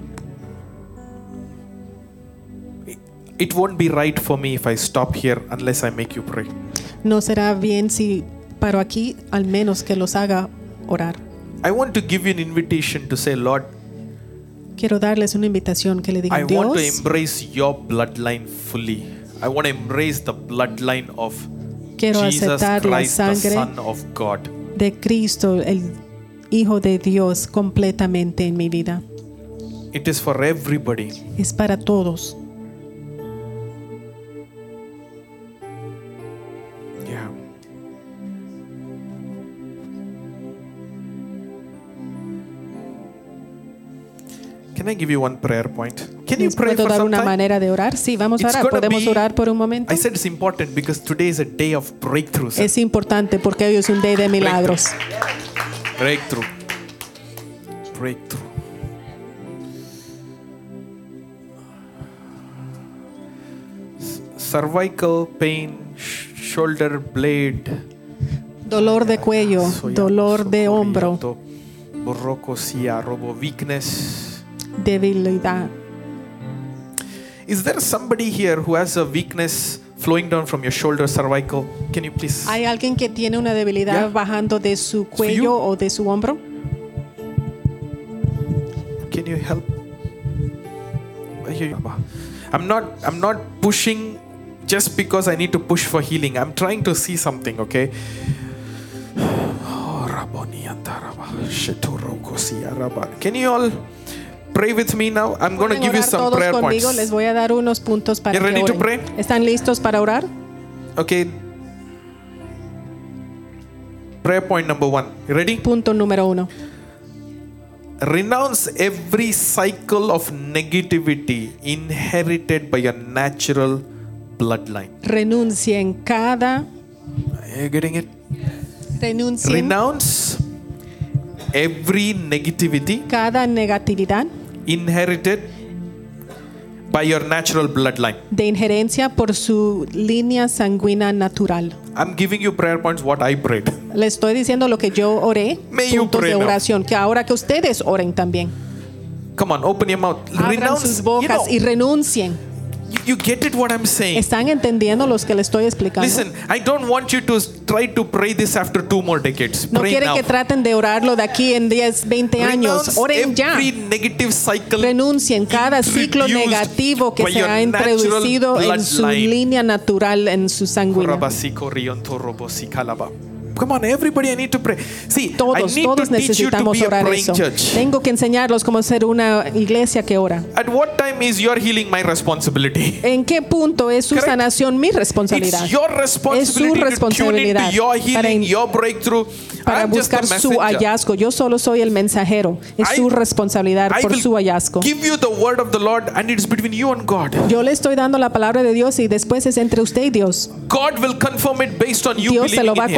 it won't be right for me if I stop here unless I make you pray. No será bien si paro aquí, al menos que los haga orar. I want to give you an invitation to say, Lord, Quiero darles una invitación que le I digan, want to embrace your bloodline fully. I want to embrace the bloodline of quiero Jesus aceptar la Christ, the sangre Son of God. de Cristo, el Hijo de Dios, completamente en mi vida. It is for everybody. Es para todos. Can I give you one prayer point? Can you ¿Les pray puedo for dar some una time? manera de orar? Sí, vamos a It's orar. gonna ¿Podemos be- orar por un momento? I said it's important because today is a day of breakthroughs. Es importante porque hoy es un día de milagros. Breakthrough. Breakthrough. S- Cervical pain, sh- shoulder blade, Dolor de cuello, soya- dolor de hombro, borrocosia, robo weakness. Debilidad. Is there somebody here who has a weakness flowing down from your shoulder, cervical? Can you please? ¿Hay alguien que tiene una debilidad Yeah. bajando de su cuello o de su hombro? Can you help? I hear you, Abba. I'm not I'm not pushing just because I need to push for healing. I'm trying to see something, okay? [sighs] Oh, Rabboni Antaraba, Shetoroko Siaraba. Can you all pray with me now? I'm going to give you some todos prayer conmigo. points. Les voy a dar unos puntos para You que ready to oren. pray? ¿Están listos para orar? Okay. Prayer point number one. You ready? Punto número uno. Renounce every cycle of negativity inherited by your natural bloodline. Renuncien cada Are you getting it? renuncien Renounce every negativity cada negatividad inherited by your natural bloodline. de injerencia por su línea sanguínea natural. I'm giving you prayer points what I prayed. Le estoy diciendo lo que yo oré, May you puntos pray de now. oración, que ahora que ustedes oren también. Come on, open your mouth. Abran sus bocas you, y know, renuncien. You, you get it what I'm saying. ¿Están entendiendo los que le estoy explicando? Listen, I don't want you to try to pray this after two more decades. no pray quiere now. que traten de orarlo de aquí en 10, 20 años. Renounce Oren ya. every negative cycle Renuncien cada ciclo introduced negativo que by se your ha introducido en su bloodline. línea natural, en su sanguínea. Come on, everybody, I need to pray. See, I Todos, need todos to to necesitamos a orar eso. church. Tengo que enseñarlos cómo ser una iglesia que ora. At what time is your healing my responsibility? ¿En qué punto es su Correct. sanación mi responsabilidad? It's your responsibility to tune responsabilidad your para healing, in- your breakthrough. Para I'm buscar su hallazgo. Yo solo soy el mensajero. Es I- su responsabilidad I por su hallazgo. give you the word of the Lord and it's between you and God. Yo le estoy dando la palabra de Dios y después es entre usted y Dios. God will confirm it based on you Dios se lo va a in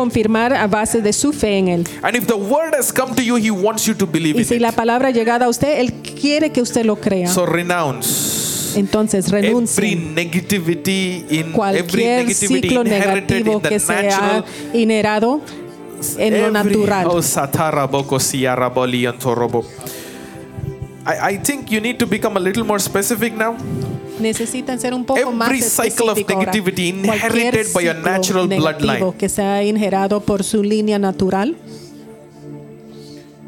A base de su fe en Él. And if the word has come to you, He wants you to believe Y in si la palabra ha llegado a usted, Él quiere que usted lo crea. So renounce Entonces every renuncie negativity in every cualquier negativity ciclo inherited negativo in the que se ha natural. inherado en lo every- natural. Oh, satara boko siara boli antorobo. I, I think you need to become a little more specific now. Necesitan ser un poco más Every cycle of negativity inherited by ciclo natural bloodline. que se ha inherado por su línea natural,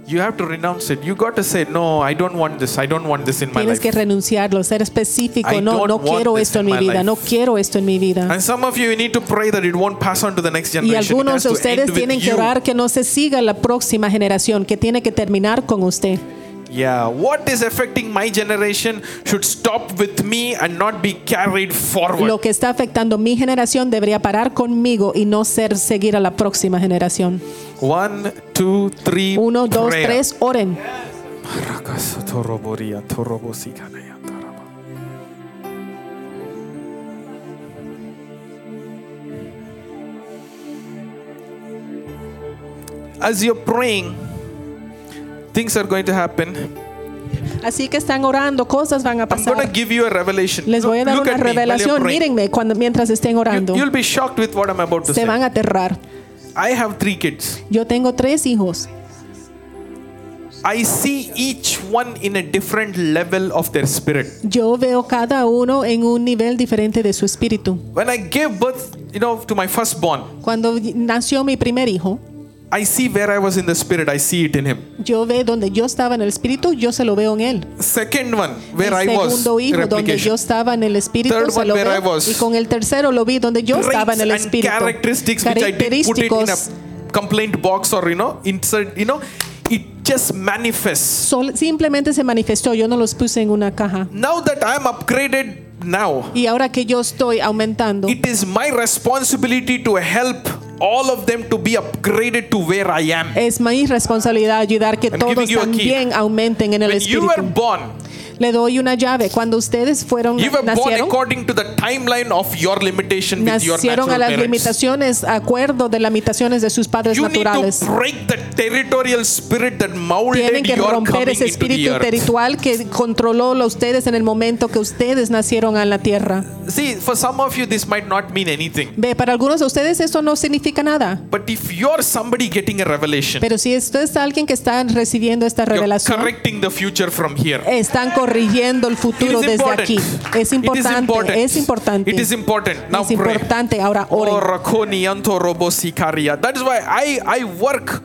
You have to renounce it. You got to say, No, I don't want this. I don't want this in my tienes life. que renunciarlo, ser específico. I No, no quiero esto en mi vida, life. no quiero esto en mi vida. And some of you, need to pray that it won't pass on to the next Y generation. It algunos de ustedes tienen que you. orar que no se siga la próxima generación, que tiene que terminar con usted. Yeah, what is affecting my generation should stop with me and not be carried forward. Lo que está afectando mi generación debería parar conmigo y no ser seguir a la próxima generación. One, two, three. Uno, dos, prayer. tres. Oren. Yes. As you're praying. Things are going to happen. Así que están orando, cosas van a I'm going to pasar. give you a revelation. Les voy a dar Look una revelación. Mírenme cuando, mientras estén orando. You, will be shocked with what I'm about to Se van say. a aterrar. I have three kids. Yo tengo tres hijos. I see each one in a different level of their spirit. Yo veo cada uno en un nivel diferente de su espíritu. When I gave birth, you know, to my firstborn, Cuando nació mi primer hijo, I see where I was in the spirit. I see it in him. yo ve donde yo estaba en el espíritu, yo se lo veo en él. Second one, where I was, segundo hijo donde yo estaba en el espíritu Third se one lo where I was. y con el tercero lo vi donde yo estaba en el and espíritu. characteristics which I didn't put it in a complaint box or you know insert. You know, it just manifests. sol- simplemente se manifestó, yo no los puse en una caja. Now that I'm upgraded now, Y ahora que yo estoy aumentando, it is my responsibility to help all of them to be upgraded to where I am. es mi responsabilidad ayudar que I'm todos también aumenten en el When you were espíritu. born, Le doy una llave. Cuando ustedes fueron you were born nacieron, according to the timeline of your limitation with your nacieron a las parents. limitaciones, acuerdo de las limitaciones de sus padres You need naturales. to break the territorial spirit that molded Tienen que your romper coming ese into the espíritu earth. territorial que controló a ustedes en el momento que ustedes nacieron en la tierra. See, for some of you, this might not mean anything. Ve, para algunos de ustedes eso no significa nada. But if you're somebody getting a revelation, Pero si esto es alguien que está recibiendo esta you're revelación, correcting the future from here. están corrigiendo el futuro desde important. aquí. Es importante, important. es importante. It is important. Now Es pray. importante. Ahora Oh, oren. That is why I, I work.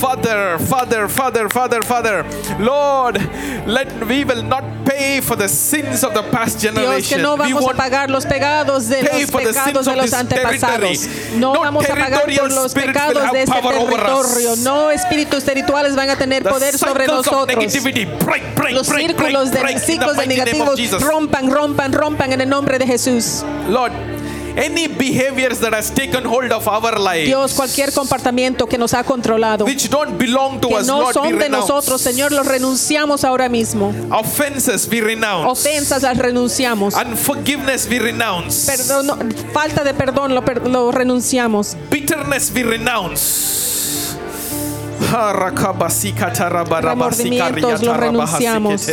Father, Father, Father, Father, Father. Lord, let we will not pay for the sins of the past Dios, que generation. no vamos a pagar los pecados de los pecados de los antepasados. No, vamos a pagar por los pecados de este territorio. No espíritus territoriales van a tener poder sobre nosotros. break, break, Los break, círculos de ciclos de negativos rompan, rompan, rompan en el nombre de Jesús. Lord, any behaviors that has taken hold of our lives, Dios, cualquier comportamiento que nos ha controlado, which don't belong to que us, no Lord, son de nosotros, Señor, los renunciamos ahora mismo. Offenses we renounce. Ofensas las renunciamos. Unforgiveness we renounce. Perdón, falta de perdón lo, lo renunciamos. Bitterness we renounce. Remordimientos los renunciamos.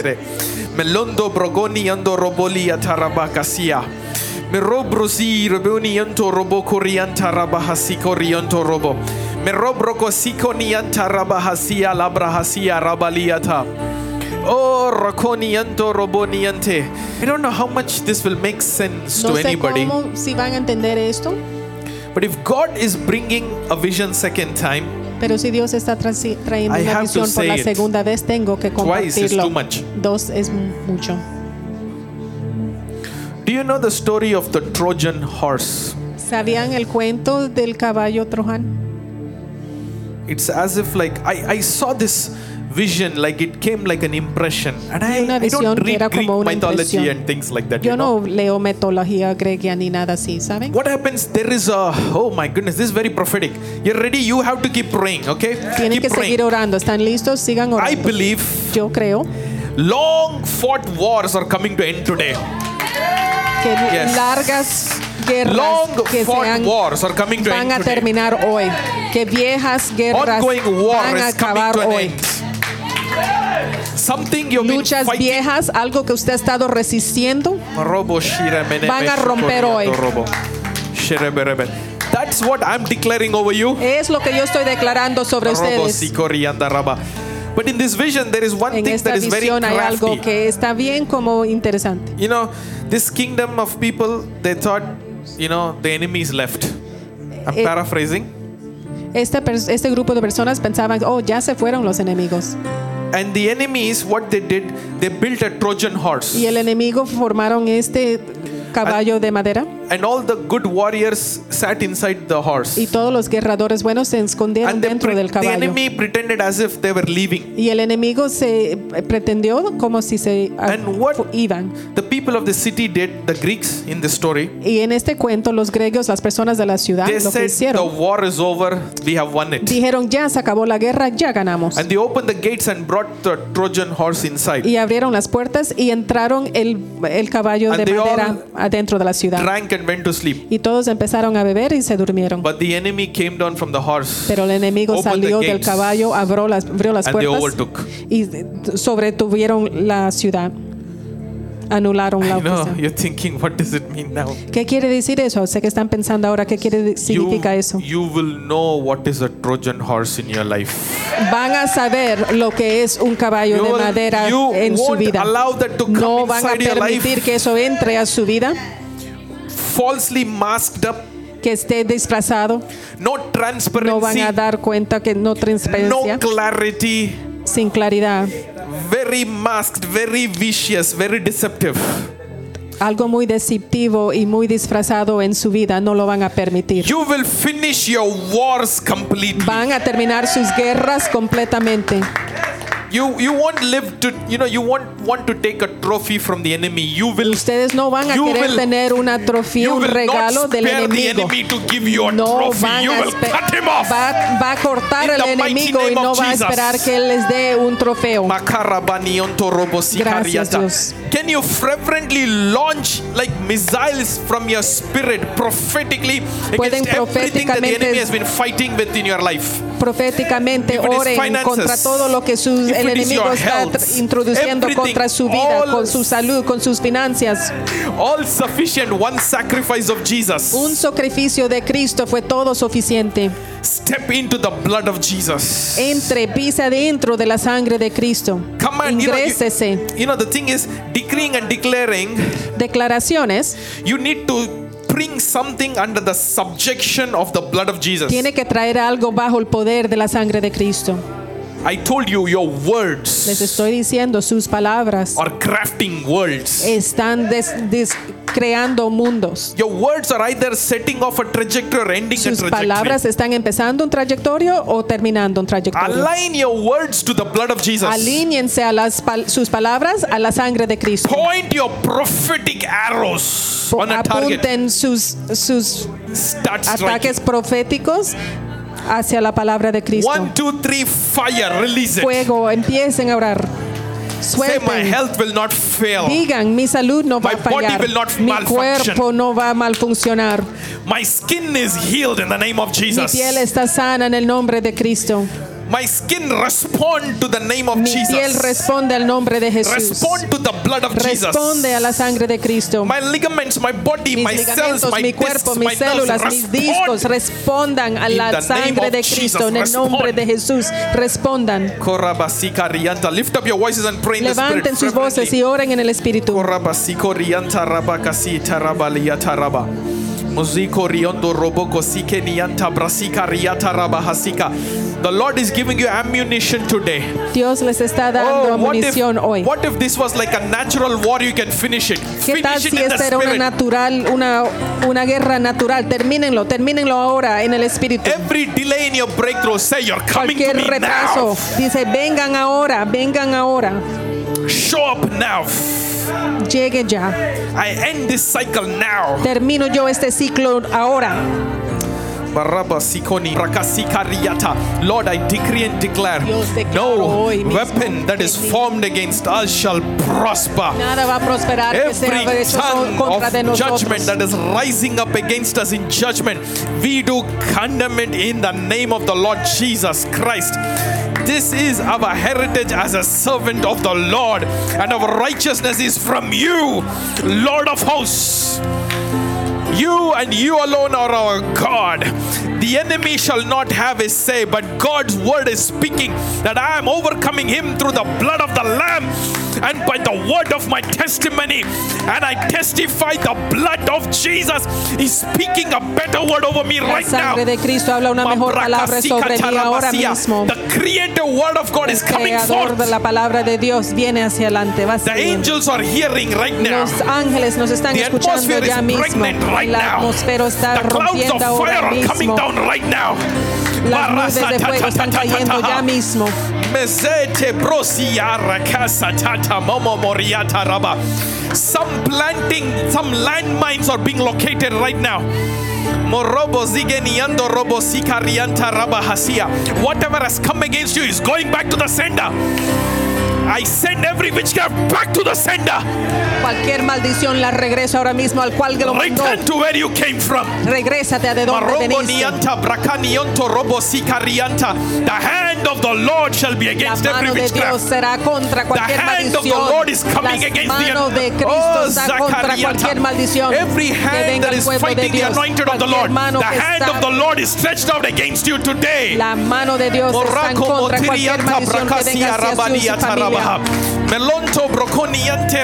Melondo brogoni ando roboli atarabacasia. Me robrosi reboni anto robo corianta rabahasi corianto robo. Me robroko sikoni anta rabahasia labrahasia rabaliata. Oh, roboniante. I don't know how much this will make sense No to anybody. cómo, si van a entender esto, But if God is bringing a vision second time, pero si Dios está tra- trayendo I una visión por la segunda vez, tengo que compartirlo. too much. Dos es mu- mucho. do you know the story of the Trojan horse? ¿Sabían el cuento del caballo Trojan? It's as if like I, I saw this vision, like it came like an impression. And I, una I don't read era Greek como una mythology impresión. and things like that. Yo you know? no leo metodología griega ni nada así, ¿saben? What happens? There is a oh my goodness, this is very prophetic. You're ready, you have to keep praying, okay? Tienen keep que praying. seguir orando. ¿Están listos? Sigan I orando. believe Yo creo long fought wars are coming to end today. que Yes. largas guerras Long que se fought han- wars are coming to van end a today. terminar hoy. Que viejas guerras Ongoing war van a is coming acabar to an hoy. end. Something you've been Luchas fighting. viejas, algo que usted ha estado resistiendo, Robo shira mene Van a romper hoy. robo. That's what I'm declaring over you. es lo que yo estoy declarando sobre Robo ustedes. raba. But in this vision, there is one En thing esta that is very visión hay algo crafty. que está bien como interesante. You know, this kingdom of people, they thought, you know, the enemy is left. I'm Eh, paraphrasing. Este, pers- este grupo de personas pensaban, oh, ya se fueron los enemigos. And the enemies, what they did, they built a Trojan horse. Y el enemigo formaron este caballo de madera And all the good warriors sat inside the horse. y todos los guerradores buenos se escondieron dentro del the enemy pretended as if they were leaving. Y el enemigo se eh, pretendió como si se ah, And what- iban. The people of the city did, the Greeks in the story, Y en este cuento los griegos, las personas de la ciudad, they lo que said, The war is over, we have won it. dijeron, ya se acabó la guerra, ya ganamos. And they opened the gates and brought the Trojan horse inside. Y abrieron las puertas y entraron el, el caballo And de madera adentro de la ciudad. Drank and went to sleep. Y todos empezaron a beber y se durmieron. But the enemy came down from the horse Pero el enemigo salió del caballo, abrió las, abrió las and puertas overtook. y sobretuvieron la ciudad. Anularon la oposición. you're thinking, what does it mean now? ¿Qué quiere decir eso? Sé que están pensando ahora qué quiere You, significa eso. you will know what is a Trojan horse in your life. Van a saber lo que es un caballo You, de madera en su vida. allow that to come No van a permitir que eso entre a su vida, falsely masked up, que esté disfrazado. no No van a dar cuenta que no no transparencia, clarity, sin claridad. very masked, very vicious, very deceptive. Algo muy deceptivo y muy disfrazado en su vida no lo van a permitir. You will finish your wars completely. Van a terminar sus guerras completamente. You you won't live to you know you won't want to take a trophy from the enemy. You will Ustedes no van a You querer will- tener una trofía, un regalo not del spare the enemigo. enemy to give you a No trophy. van You a will cut him off. va, va a cortar el enemigo y no va a esperar que él les dé un trofeo. Gracias, Dios. Can you fervently launch like missiles from your spirit prophetically against everything that the enemy has been fighting with in your life? Proféticamente If it is oren contra todo lo que sus, if el enemigo está health, introduciendo contra su vida, all- con su salud, con sus finanzas. All sufficient one sacrifice of Jesus. Un sacrificio de Cristo fue todo suficiente. Step into the blood of Jesus. Entre, pisa dentro de la sangre de Cristo. Come on, you know, Ingrésese. you, you know the thing is decreeing and declaring Declaraciones. you need to bring something under the subjection of the blood of Jesus. Tiene que traer algo bajo el poder de la sangre de Cristo. I told you your Les words estoy diciendo, sus palabras are crafting worlds. están des- des- creando mundos. Your words are either setting off a trajectory or ending a Sus trajectory. palabras están empezando un trayectorio o terminando un trayectorio. Align your words to the blood of Jesus. Alíñense a las pal- sus palabras a la sangre de Cristo. Point your prophetic arrows on a target. Apunten sus, sus Start striking. ataques proféticos hacia la palabra de Cristo. One, two, three, fire. Release it. Fuego, empiecen a orar. Say my Suelten. health will not fail. Digan, mi salud no va My a body fallar. will not Mi cuerpo no va a malfuncionar. My skin is healed in the name of Mi Jesus. piel está sana en el nombre de Cristo. My skin respond to the name of Mi piel Jesus. responde al nombre de Jesús. Respond to the blood of Jesus. Responde a la sangre de Cristo. My ligaments, my body, Mis my cells, my mi cuerpo, discs, mis células, mis discos respond. respondan a la the name sangre of de Cristo. En el Jesus, nombre de Jesús, respondan. Lift up your voices and pray in the spirit. Levanten sus voces y oren en el Espíritu. Muziko riondo roboko sike nianta brasika riata rabahasika. The Lord is giving you ammunition today. Dios les está dando Oh, what if, munición hoy. what if this was like a natural war? You can finish it. ¿Qué tal Finish it si esta era una natural, una, una guerra natural? Termínenlo, termínenlo ahora en el Espíritu. Every delay in your breakthrough, say you're coming to Cualquier me retraso, now. dice, vengan ahora, vengan ahora, Show up now. Llegue ya. I end this cycle now. Termino yo este ciclo ahora. Baraba sikoni prakasika. Lord, I decree and declare no weapon that is formed against us shall prosper. Nada va prosperar que sea Every tongue of judgment that is rising up against us in judgment, we do condemn it in the name of the Lord Jesus Christ. This is our heritage as a servant of the Lord, and our righteousness is from you, Lord of hosts. You and you alone are our God. The enemy shall not have a say, but God's word is speaking that I am overcoming him through the blood of the Lamb and by the word of my testimony. And I testify the blood of Jesus is speaking a better word over me right now. de Cristo habla una mejor palabra sobre mí ahora mismo. The word of God is coming forth. la palabra de Dios viene hacia adelante. Va The angels are hearing right now. Los ángeles nos están The escuchando ya mismo. right La atmósfera está The clouds of rompiendo fire ahora are coming mismo. down right now. Las nubes de fuego están cayendo ya mismo. Raba. Some planting, some landmines are being located right now. Morobo hasia. Whatever has come against you is going back to the sender. I send every witchcraft back to the sender. Cualquier maldición la regreso ahora mismo al cual que lo mandó. Return to where you came from. Regrésate a de donde veniste. The hand of the Lord shall be La against every mano de Dios witchcraft. será contra cualquier hand of the. Lord is coming Las against the de Cristo Oh, está contra cualquier maldición. Every hand that is fighting the anointed of the Lord, mano the hand of the Lord is stretched out against you today. La mano de Dios está contra cualquier maldición que venga bracasia hacia su rabaniata rabaha. Melonto broconiante.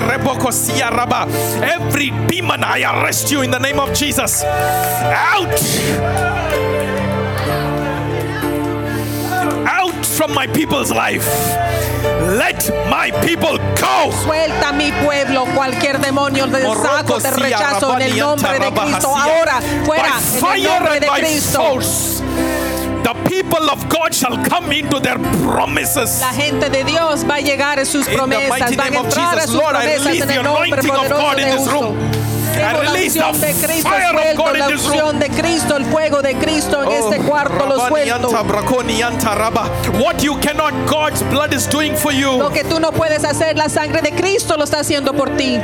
Every demon I arrest you in the name of Jesus. Out! Out from my people's life. Let my people go. Suelta mi pueblo, cualquier demonio de saco, te rechazo en el nombre de Cristo. Ahora, fuera, en el nombre de Cristo. People of God shall come into their promises. La gente de Dios va a llegar a sus promesas, name a entrar a sus Lord, I promesas release en the el nombre anointing of poderoso God in de Tengo la unción de Cristo suelto, la unción de el fuego de Cristo en este cuarto lo suelto. What you cannot, God's blood is doing for you. Lo que tú no puedes hacer, la sangre de Cristo lo está haciendo por ti.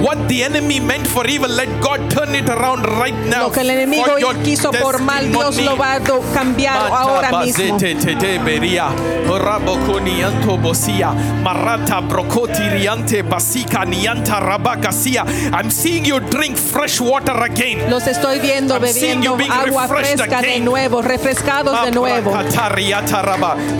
What the enemy meant for evil, let God turn it around right now. Lo que el enemigo quiso por mal, Dios lo va a cambiar ahora mismo. I'm seeing you drink fresh water again. Los estoy viendo I'm seeing you bebiendo agua fresca de nuevo, refrescados de nuevo.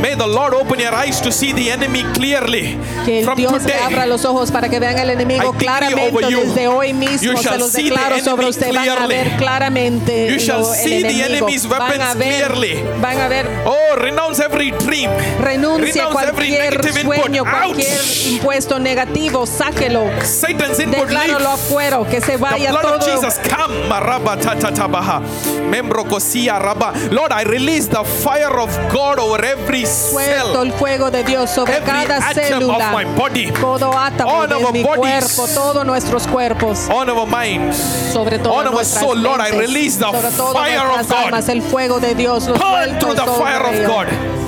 May the Lord open your eyes to see the enemy clearly. Que From Dios abra los ojos para que vean el enemigo claramente desde hoy mismo. Se shall los see the declaro sobre usted. Van a ver claramente You shall el see the enemigo. enemy's Van a weapons ver, clearly. van a ver oh, renounce every dream. renuncia Renounce every cualquier input. sueño, cualquier impuesto negativo, sáquelo. Satan's input Decláralo leave. afuera, que se The vaya of todo. Jesus come. Maraba tatatabaha. Membro kosia raba. Lord, I release the fire of God over every Suelto cell, el fuego de Dios sobre every cada atom of my célula, body, todo átomo All our bodies. cuerpo, todos nuestros cuerpos. on our minds. sobre todo On our soul, Lord, I release the sobre todo fire of God. almas, el fuego de Dios, los Burn through the fire of. God.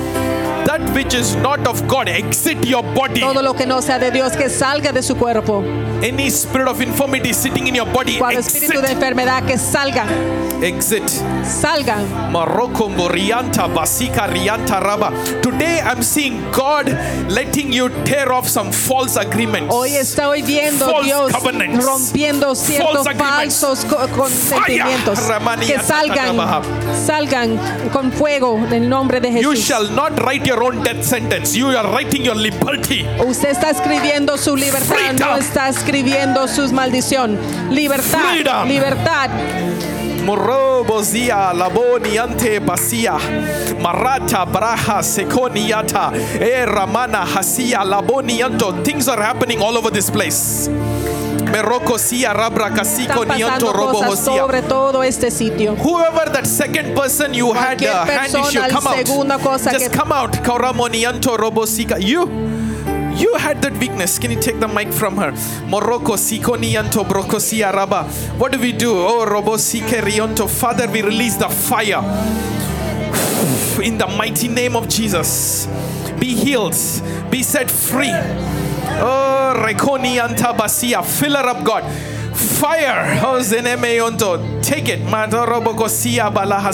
Which is not of God, exit your body. Todo lo que no sea de Dios que salga de su cuerpo. Any spirit of infirmity sitting in your body, Cual espíritu de exit. enfermedad que salga, Exit. salga. Morocco Morianta Basika Rianta Raba. Today I'm seeing God letting you tear off some false agreements. Hoy estoy viendo False Dios covenants. rompiendo ciertos falsos co- consentimientos que salgan, salgan con fuego en el nombre de You Jesús. shall not write your own death sentence. You are writing your liberty. Usted está escribiendo su libertad, Freedom. no está escribiendo su maldición. Libertad, Freedom. libertad. Morobozia laboniante basia marata braha sekoniata e ramana hasia labonianto things are happening all over this place Meroko sia rabra kasiko Están nianto pasando cosas sobre todo este sitio. Whoever that second person you had a hand issue, come out. Just come out. Kauramonianto robosika. You, you had that weakness. Can you take the mic from her? Morocco sikonianto brokosia raba. What do we do? Oh, robosike rionto. Father, we release the fire [sighs] in the mighty name of Jesus. Be healed. Be set free. Oh, rekoni antabasia. Fill her up, God. Fire. Take it. Madorobokosia balaha.